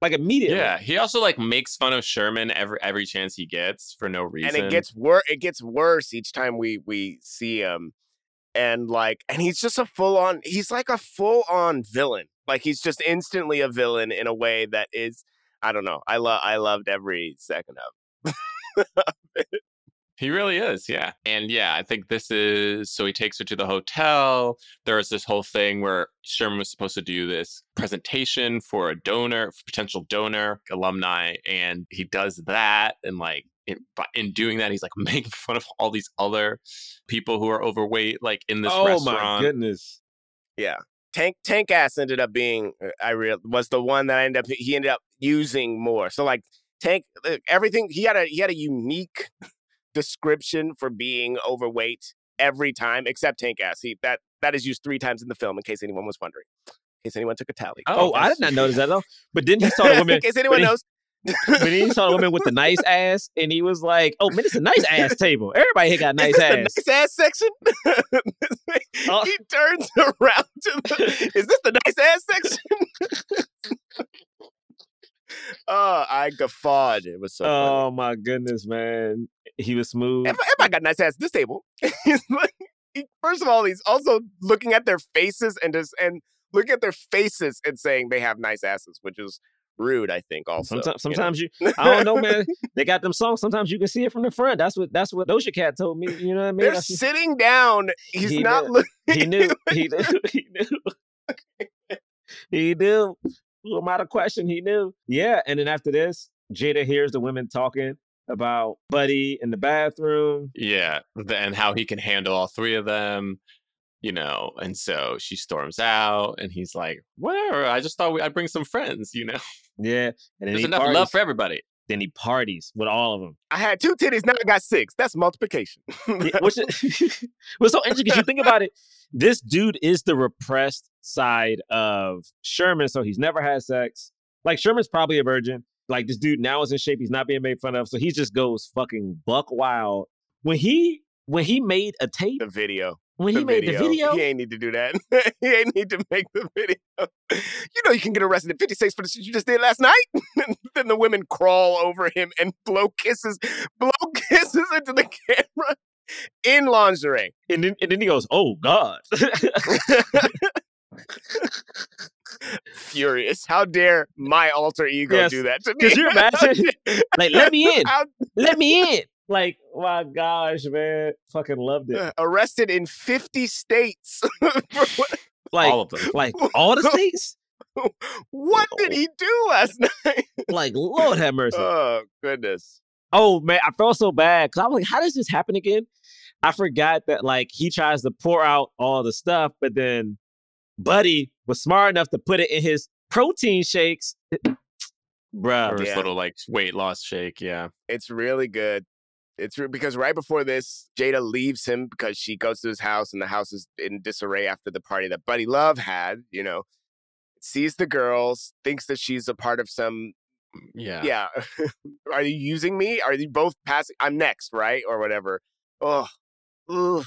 like immediately. Yeah, he also like makes fun of Sherman every every chance he gets for no reason. and it gets worse it gets worse each time we we see him and like and he's just a full on he's like a full on villain like he's just instantly a villain in a way that is i don't know i love i loved every second of it He really is, yeah. And yeah, I think this is so he takes her to the hotel. There was this whole thing where Sherman was supposed to do this presentation for a donor, potential donor, alumni, and he does that. And like in, in doing that, he's like making fun of all these other people who are overweight, like in this oh restaurant. Oh my goodness. yeah tank tank ass ended up being uh, i real was the one that i ended up he ended up using more so like tank everything he had a he had a unique description for being overweight every time except tank ass he that that is used three times in the film in case anyone was wondering in case anyone took a tally Oh, I did not notice that though. But didn't he saw the woman. in case anyone he- knows but then he saw the woman with the nice ass, and he was like, "Oh man, it's a nice ass table. Everybody here got nice is ass." the nice ass section? Oh. he turns around to the. Is this the nice ass section? oh, I guffawed. It was so funny. oh my goodness, man, he was smooth. Everybody got nice ass at this table. He's like- he- first of all, he's also looking at their faces and just and looking at their faces and saying they have nice asses, which is rude. I think also. Sometimes, you, know? you, I don't know, man. They got them songs. Sometimes you can see it from the front. That's what that's what Doja Cat told me. You know what I mean? They're That's- sitting down. He's He not did. looking. he knew. He knew. He knew. he knew. Who am I to question? He knew. Yeah. And then after this, Jada hears the women talking about Buddy in the bathroom. Yeah, and how he can handle all three of them, you know. And so she storms out, and he's like, "Whatever. I just thought we, I'd bring some friends, you know. Yeah. And There's enough parties. love for everybody." Then he parties with all of them. I had two titties. Now I got six. That's multiplication. Yeah, which is, what's so interesting because you think about it, this dude is the repressed side of Sherman, so he's never had sex. Like Sherman's probably a virgin. Like this dude now is in shape. He's not being made fun of, so he just goes fucking buck wild. When he when he made a tape, the video. when the he made the video, He ain't need to do that. he ain't need to make the video. you know you can get arrested in 50 states for the shit you just did last night. then the women crawl over him and blow kisses, blow kisses into the camera in lingerie. And then, and then he goes, "Oh God!" Furious. How dare my alter ego Yes. do that to me? Could you imagine? like, let me in. How- Let me in. Like, my gosh, man, fucking loved it. arrested in 50 states. Like, All of them. like all the states. what did he do last night? Like, Lord have mercy. Oh, goodness. Oh man, I felt so bad because I was like, how does this happen again? I forgot that like he tries to pour out all the stuff, but then Buddy was smart enough to put it in his protein shakes. Bruh. Or his Yeah. little like weight loss shake. Yeah. It's really good. It's because right before this, Jada leaves him because she goes to his house and the house is in disarray after the party that Buddy Love had, you know. Sees the girls, thinks that she's a part of some mm, Yeah. yeah. Are you using me? Are you both passing? I'm next, right? Or whatever. Oh, ugh.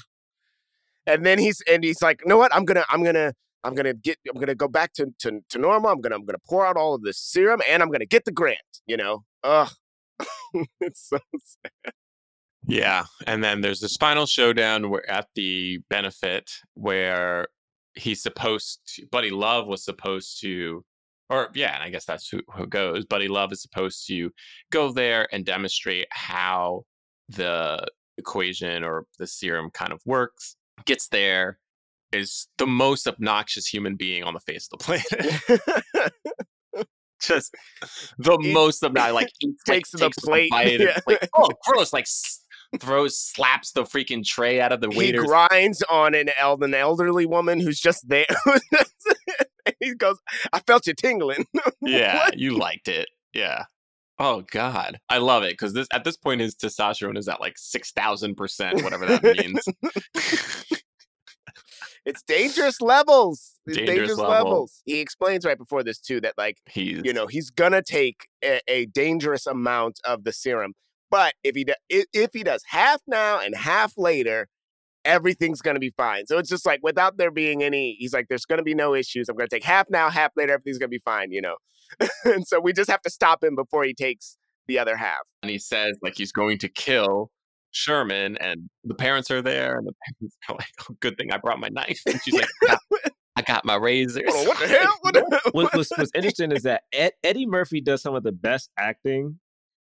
and then he's and he's like, you know what? I'm gonna, I'm gonna, I'm gonna get, I'm gonna go back to to, to normal. I'm gonna, I'm gonna pour out all of this serum, and I'm gonna get the grant. You know, ugh. it's so sad. Yeah, and then there's this final showdown where at the benefit where he's supposed to, Buddy Love was supposed to, or yeah, and I guess that's who, who goes. Buddy Love is supposed to go there and demonstrate how the equation or the serum kind of works. Gets there, is the most obnoxious human being on the face of the planet. Just the He most obnoxious. Like eats, like, takes the plate, bite yeah. Oh, it's like, oh, gross! Like throws, slaps the freaking tray out of the waiter. he grinds on an, el- an elderly woman who's just there. he goes, "I felt you tingling." Yeah, you liked it. Yeah. Oh God, I love it because this at this point his testosterone is at like six thousand percent, whatever that means. It's dangerous levels. It's Dangerous dangerous, level. levels. He explains right before this too that like He's you know he's gonna take a, a dangerous amount of the serum, but if he do, if, if he does half now and half later, everything's gonna be fine. So it's just like without there being any, he's like, there's gonna be no issues. I'm gonna take half now, half later. Everything's gonna be fine, you know. and so we just have to stop him before he takes the other half. and he says like he's going to kill Sherman, and the parents are there, and the parents are like, "Oh, good thing I brought my knife." And she's like, "I got- "I got my razors." Hold on, what the hell? What the- what, what's, what's interesting is that Ed, Eddie Murphy does some of the best acting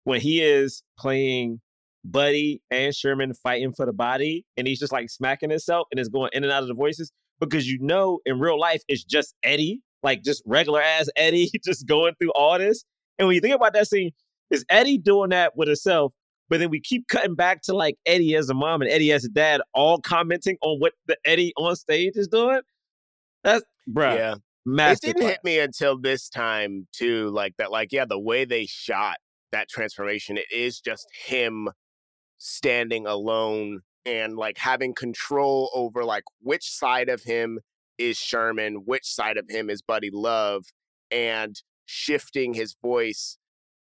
when he is playing Buddy and Sherman fighting for the body, and he's just like smacking himself and is going in and out of the voices because you know in real life it's just Eddie, like just regular ass Eddie, just going through all this. And when you think about that scene, is Eddie doing that with himself? But then we keep cutting back to like Eddie as a mom and Eddie as a dad, all commenting on what the Eddie on stage is doing. That's bruh. yeah. It didn't hit me until this time too like that like yeah the way they shot that transformation it is just him standing alone and like having control over like which side of him is Sherman which side of him is Buddy Love and shifting his voice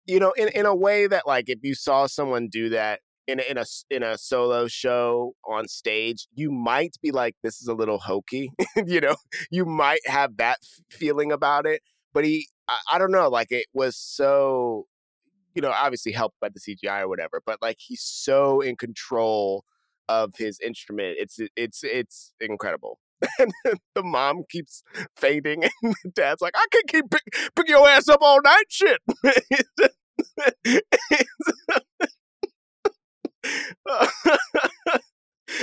you know in in a way that like if you saw someone do that in a, in a in a solo show on stage you might be like this is a little hokey you know? You might have that feeling about it but he I, I don't know like it was so you know obviously helped by the cgi or whatever but like he's so in control of his instrument it's it's it's incredible. And the mom keeps fading and the dad's like i can't keep pick, pick your ass up all night shit.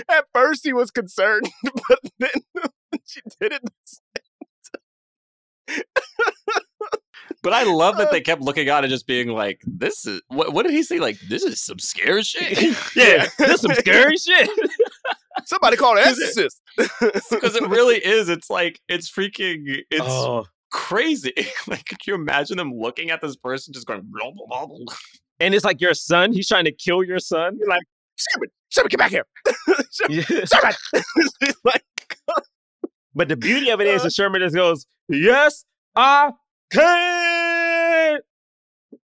At first, he was concerned, but then she did it, But I love that uh, they kept looking on and just being like, "This is what? What did he say? Like, this is some scary shit." yeah, this is some scary shit. somebody called an Is exorcist. Because it really is. It's like it's freaking. It's oh, crazy. like, could you imagine them looking at this person just going? Blah, blah, blah, blah. and it's like your son. He's trying to kill your son. You're like, Sherman, Sherman, get back here. Sherman, Sherman. He's like, But the beauty of it is, uh. that Sherman just goes, "Yes, I can."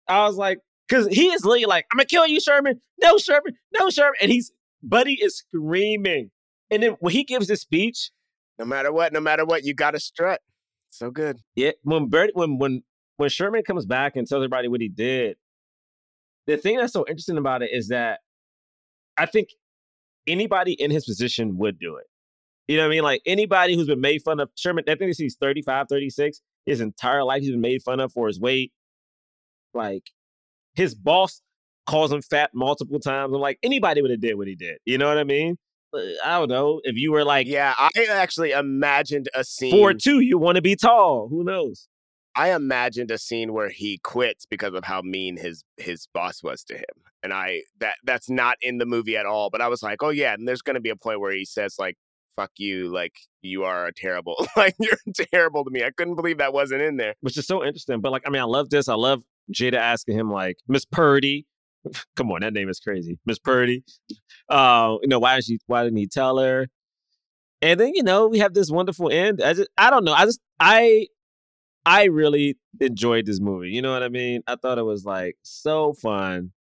I was like, because he is literally like, "I'm gonna kill you, Sherman." No, Sherman. No, Sherman. And he's Buddy is screaming. And then when he gives this speech, no matter what, no matter what, you got to strut. So good. Yeah, when when when when Sherman comes back and tells everybody what he did, the thing that's so interesting about it is that I think anybody in his position would do it. You know what I mean? Like anybody who's been made fun of Sherman, I think he's 35, 36. His entire life he's been made fun of for his weight. Like his boss calls him fat multiple times. I'm like, anybody would have did what he did. You know what I mean? Uh, I don't know. If you were like Yeah, I actually imagined a scene. four two, you want to be tall. Who knows? I imagined a scene where he quits because of how mean his his boss was to him. And I that that's not in the movie at all. But I was like, oh yeah, and there's gonna be a point where he says like, "Fuck you," like you are a terrible, like you're terrible to me. I couldn't believe that wasn't in there. which is so interesting. But like, I mean, I love this. I love Jada asking him like, Miss Purty. Come on, that name is crazy, Miss Purty. Uh, you know, why did she? Why didn't he tell her? And then you know we have this wonderful end. I just, I don't know. I just, I, I really enjoyed this movie. You know what I mean? I thought it was like so fun.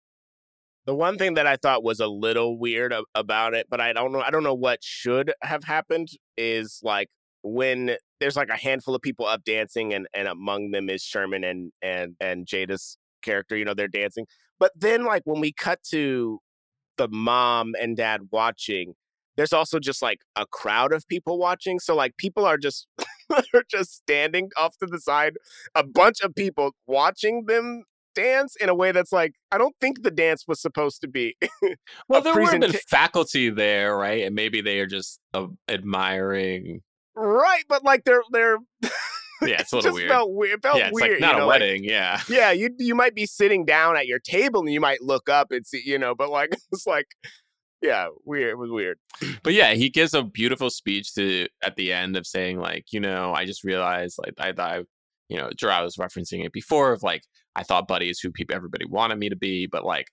The one thing that I thought was a little weird about it, but I don't know, I don't know what should have happened is like when there's like a handful of people up dancing and and among them is Sherman and and and Jada's character, you know, they're dancing. But then like when we cut to the mom and dad watching, there's also just like a crowd of people watching. So like people are just are just standing off to the side, a bunch of people watching them dance in a way that's like I don't think the dance was supposed to be. Well, there would have been faculty there, right? And maybe they are just uh, admiring. Right, but like they're they're Yeah, it's a it little just weird. felt weird. It felt yeah, it's weird. like not you a know, like- wedding. yeah. yeah, you you might be sitting down at your table and you might look up and see, you know, but like it's like yeah, weird. It was weird. But yeah, he gives a beautiful speech to at the end of saying like, you know, I just realized like I thought, I, you know, Gerard was referencing it before of like I thought Buddy is who people everybody wanted me to be, but like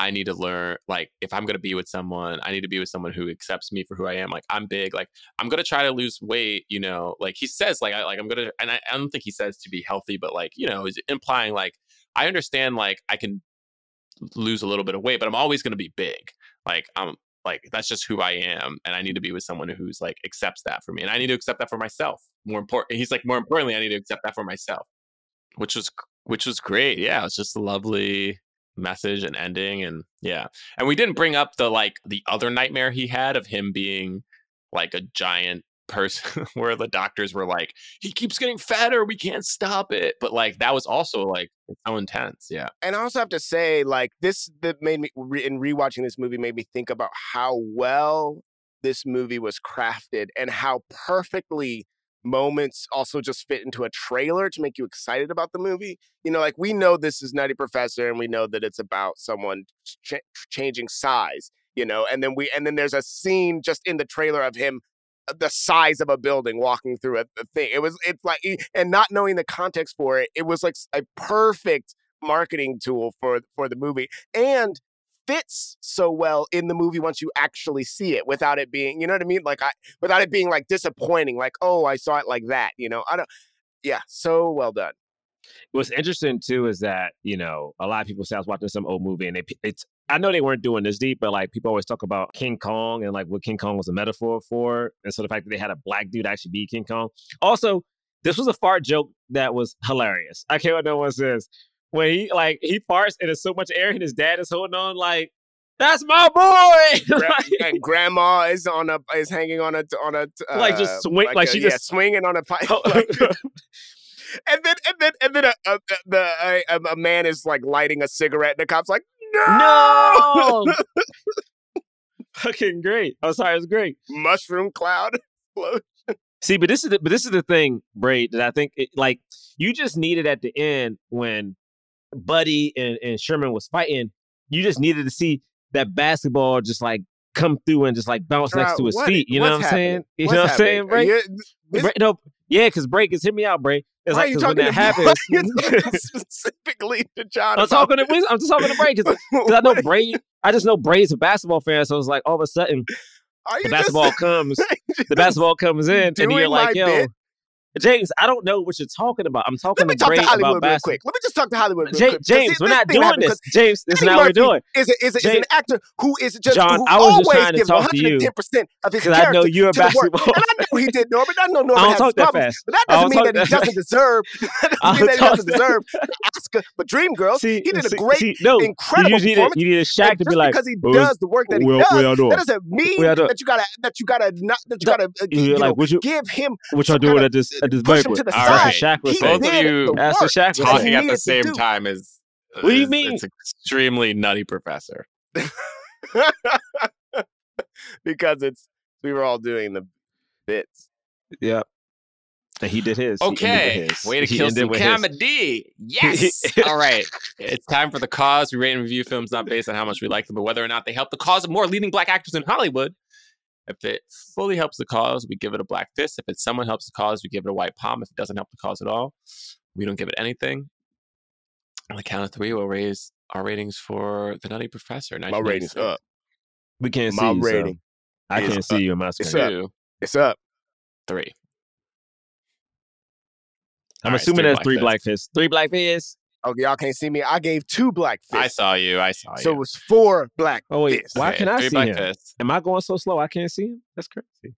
I need to learn like if I'm gonna be with someone, I need to be with someone who accepts me for who I am. Like I'm big, like I'm gonna try to lose weight, you know. Like he says, like I like I'm gonna, and I, I don't think he says to be healthy, but like you know, is implying like I understand like I can lose a little bit of weight, but I'm always gonna be big. Like I'm like that's just who I am, and I need to be with someone who's like accepts that for me, and I need to accept that for myself. More important, he's like more importantly, I need to accept that for myself, which was which was great. Yeah, it's just a lovely message and ending, and yeah, and we didn't bring up the like the other nightmare he had of him being like a giant person where the doctors were like he keeps getting fatter we can't stop it. But like that was also like so intense yeah. And I also have to say, like this that made me in rewatching this movie made me think about how well this movie was crafted and how perfectly moments also just fit into a trailer to make you excited about the movie. You know, like we know this is Nutty Professor and we know that it's about someone ch- changing size, you know, and then we and then there's a scene just in the trailer of him uh, the size of a building walking through a, a thing. It was it's like and not knowing the context for it, it was like a perfect marketing tool for for the movie and fits so well in the movie once you actually see it without it being you know what i mean like i without it being like disappointing like oh i saw it like that you know i don't yeah so well done What's interesting too is that you know a lot of people say I was watching some old movie and it's I know they weren't doing this deep, but like people always talk about King Kong and like what King Kong was a metaphor for, and so the fact that they had a black dude actually be King Kong. Also, this was a fart joke that was hilarious. I can't what no one says when he like he farts and there's so much air and his dad is holding on like that's my boy. Like- and grandma is on a is hanging on a on a uh, Like, just swing- like a- she yeah, just- swinging on a pipe Oh, like- and then and then and then a, a, the a, a man is like lighting a cigarette and the cop's like no, no. Fucking great. I'm sorry, it was great. mushroom cloud. See, but this is the, but this is the thing, Braid, that I think it, like you just needed at the end when Buddy and, and Sherman was fighting, you just needed to see that basketball just like come through and just like bounce next to his What- feet. You know what I'm saying? You What's know what I'm saying? Braid? You- this- no, yeah, because Break is hit me out, Break. It's like when talking that happens. are you talking specifically to John. I'm talking to I'm just talking to Break because I know Braid. I just know Braid's a basketball fan, so it's like all of a sudden the just- basketball comes, the basketball comes in, and you're like, yo, bit? James, I don't know what you're talking about. I'm talking about Let me talk to Hollywood about real quick. Let me just talk to Hollywood real Ja- quick. James, we're not doing this. James, this is not what we're doing. Is, a, is, a, is an actor who is just John, who I was just always trying gives to you 110 percent of his Because I know character you're a to the work. basketball. And I know he did, Norbit. I know Norbit I don't has talk problems, fast. but that doesn't mean that he that doesn't deserve. That doesn't mean that he doesn't deserve Oscar. But Dreamgirls, See, he did a great, see, no, incredible you need a, performance. you need a Shaq to be like, because he does the work that he does, what y'all doing? that doesn't mean What y'all doing? that you gotta that you gotta not that you gotta uh, you're you like, know, what you- give him what y'all doing at this at this push him to the All That's right. what Shaq was saying. Both of you- the That's. Shaq was that he Talking at the same do. time is. What do you mean? It's extremely nutty professor. because it's we were all doing the bits. Yeah. And he did his. Okay, with his. way to He kill ended some with his. comedy. Yes. All right, it's time for the cause. We rate and review films not based on how much we like them, but whether or not they help the cause of more leading black actors in Hollywood. If it fully helps the cause, we give it a black fist. If it's someone helps the cause, we give it a white palm. If it doesn't help the cause at all, we don't give it anything. On the count of three, we'll raise our ratings for the Nutty Professor. My ratings up. We can't see My you. so rating I can't up. see you in my It's up. Two, It's up. three. I'm All right, assuming three that's three black black fists. Three black fists. Okay, y'all can't see me. I gave two black I saw you. I saw you. so it was four black Oh wait, fists. why Okay, can I three see black him? fists. Am I going so slow? I can't see him. That's crazy.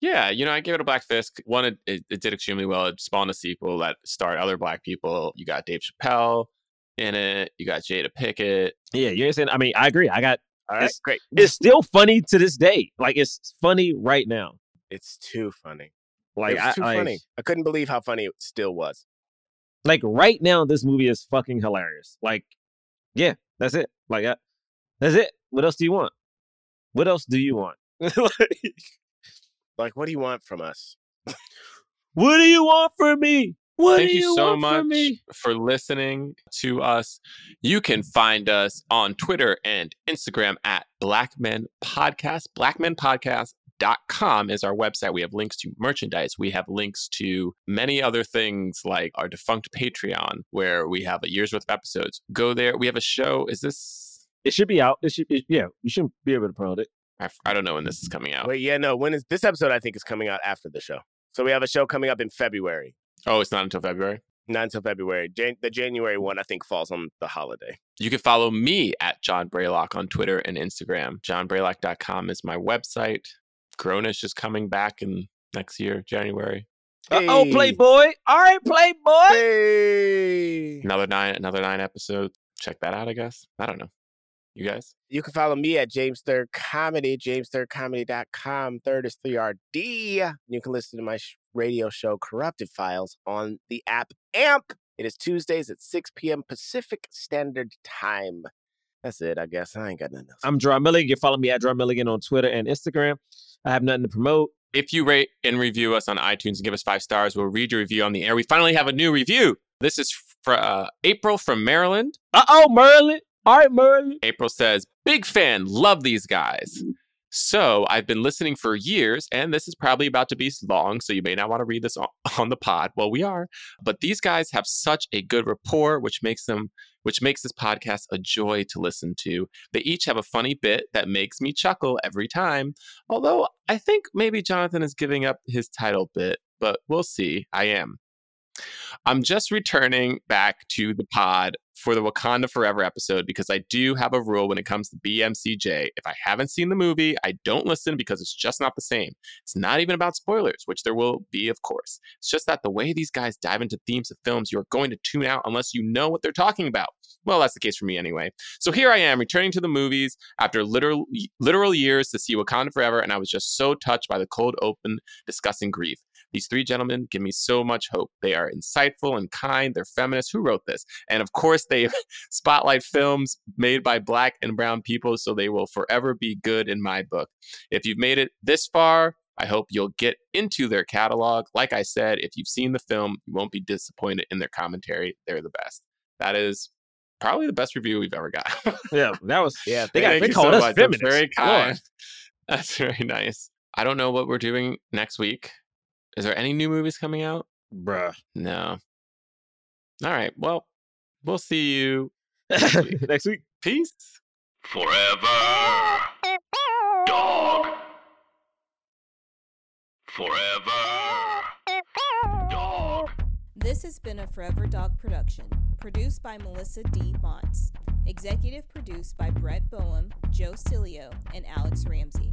Yeah, you know, I gave it a black fist. One, it, it, it did extremely well. It spawned a sequel that starred other black people. You got Dave Chappelle in it. You got Jada Pinkett. Yeah, you understand? I mean, I agree. I got. All right, It's- great. It's still funny to this day. Like it's funny right now. It's too funny. Like it was I, too like, funny. I couldn't believe how funny it still was. Like right now, this movie is fucking hilarious. Like, yeah, that's it. Like, I, that's it. What else do you want? What else do you want? Like, Like, what do you want from us? what do you want from me? What Thank do you, you, so want much from me? for listening to us. You can find us on Twitter and Instagram at Blackmen Podcast. Blackmen Podcast. BlackmenPodcast.com is our website. We have links to merchandise. We have links to many other things like our defunct Patreon, where we have a year's worth of episodes. Go there. We have a show. Is this? It should be out. It should. It, yeah, you shouldn't be able to promote it. I, I don't know when this is coming out. Wait, yeah, no. When is this episode? I think is coming out after the show. So we have a show coming up in February. Oh, it's not until February. Not until February. Jan- the January one, I think, falls on the holiday. You can follow me at John Braylock on Twitter and Instagram. JohnBraylock.com is my website. Grownish is coming back in next year, January. Uh oh, Playboy. All right, Playboy. Hey. Another nine, another nine episodes. Check that out, I guess. I don't know. You guys? You can follow me at James Third Comedy, jamesthirdcomedy.com. Third is 3RD. You can listen to my sh- radio show, Corrupted Files, on the app AMP. It is Tuesdays at 6 p.m. Pacific Standard Time. That's it, I guess. I ain't got nothing else. I'm Jerah Milligan. You follow me at Jerah Milligan on Twitter and Instagram. I have nothing to promote. If you rate and review us on iTunes and give us five stars, we'll read your review on the air. We finally have a new review. This is for uh, April from Maryland. Uh oh, Merlin. All right, Merlin. April says, Big fan, love these guys. So I've been listening for years, and this is probably about to be long, so you may not want to read this on, on the pod. Well, we are, but these guys have such a good rapport, which makes them, which makes this podcast a joy to listen to. They each have a funny bit that makes me chuckle every time. Although I think maybe Jonathan is giving up his title bit, but we'll see. I am. I'm just returning back to the pod for the Wakanda Forever episode because I do have a rule when it comes to BMCJ. If I haven't seen the movie, I don't listen because it's just not the same. It's not even about spoilers, which there will be, of course. It's just that the way these guys dive into themes of films, you're going to tune out unless you know what they're talking about. Well, that's the case for me anyway. So here I am returning to the movies after literal literal years to see Wakanda Forever, and I was just so touched by the cold open discussing grief. These three gentlemen give me so much hope. They are insightful and kind. They're feminists. Who wrote this? And of course, they spotlight films made by black and brown people, so they will forever be good in my book. If you've made it this far, I hope you'll get into their catalog. Like I said, if you've seen the film, you won't be disappointed in their commentary. They're the best. That is probably the best review we've ever got. Yeah, that was. Yeah, They got- they called so us feminists. Very Lord. kind. That's very nice. I don't know what we're doing next week. Is there any new movies coming out? Bruh. No. All right. Well, we'll see you. Next week. Peace. Forever. Dog. Forever. Dog. This has been a Forever Dog production, produced by Melissa D. Montz, executive produced by Brett Boehm, Joe Cilio, and Alex Ramsey.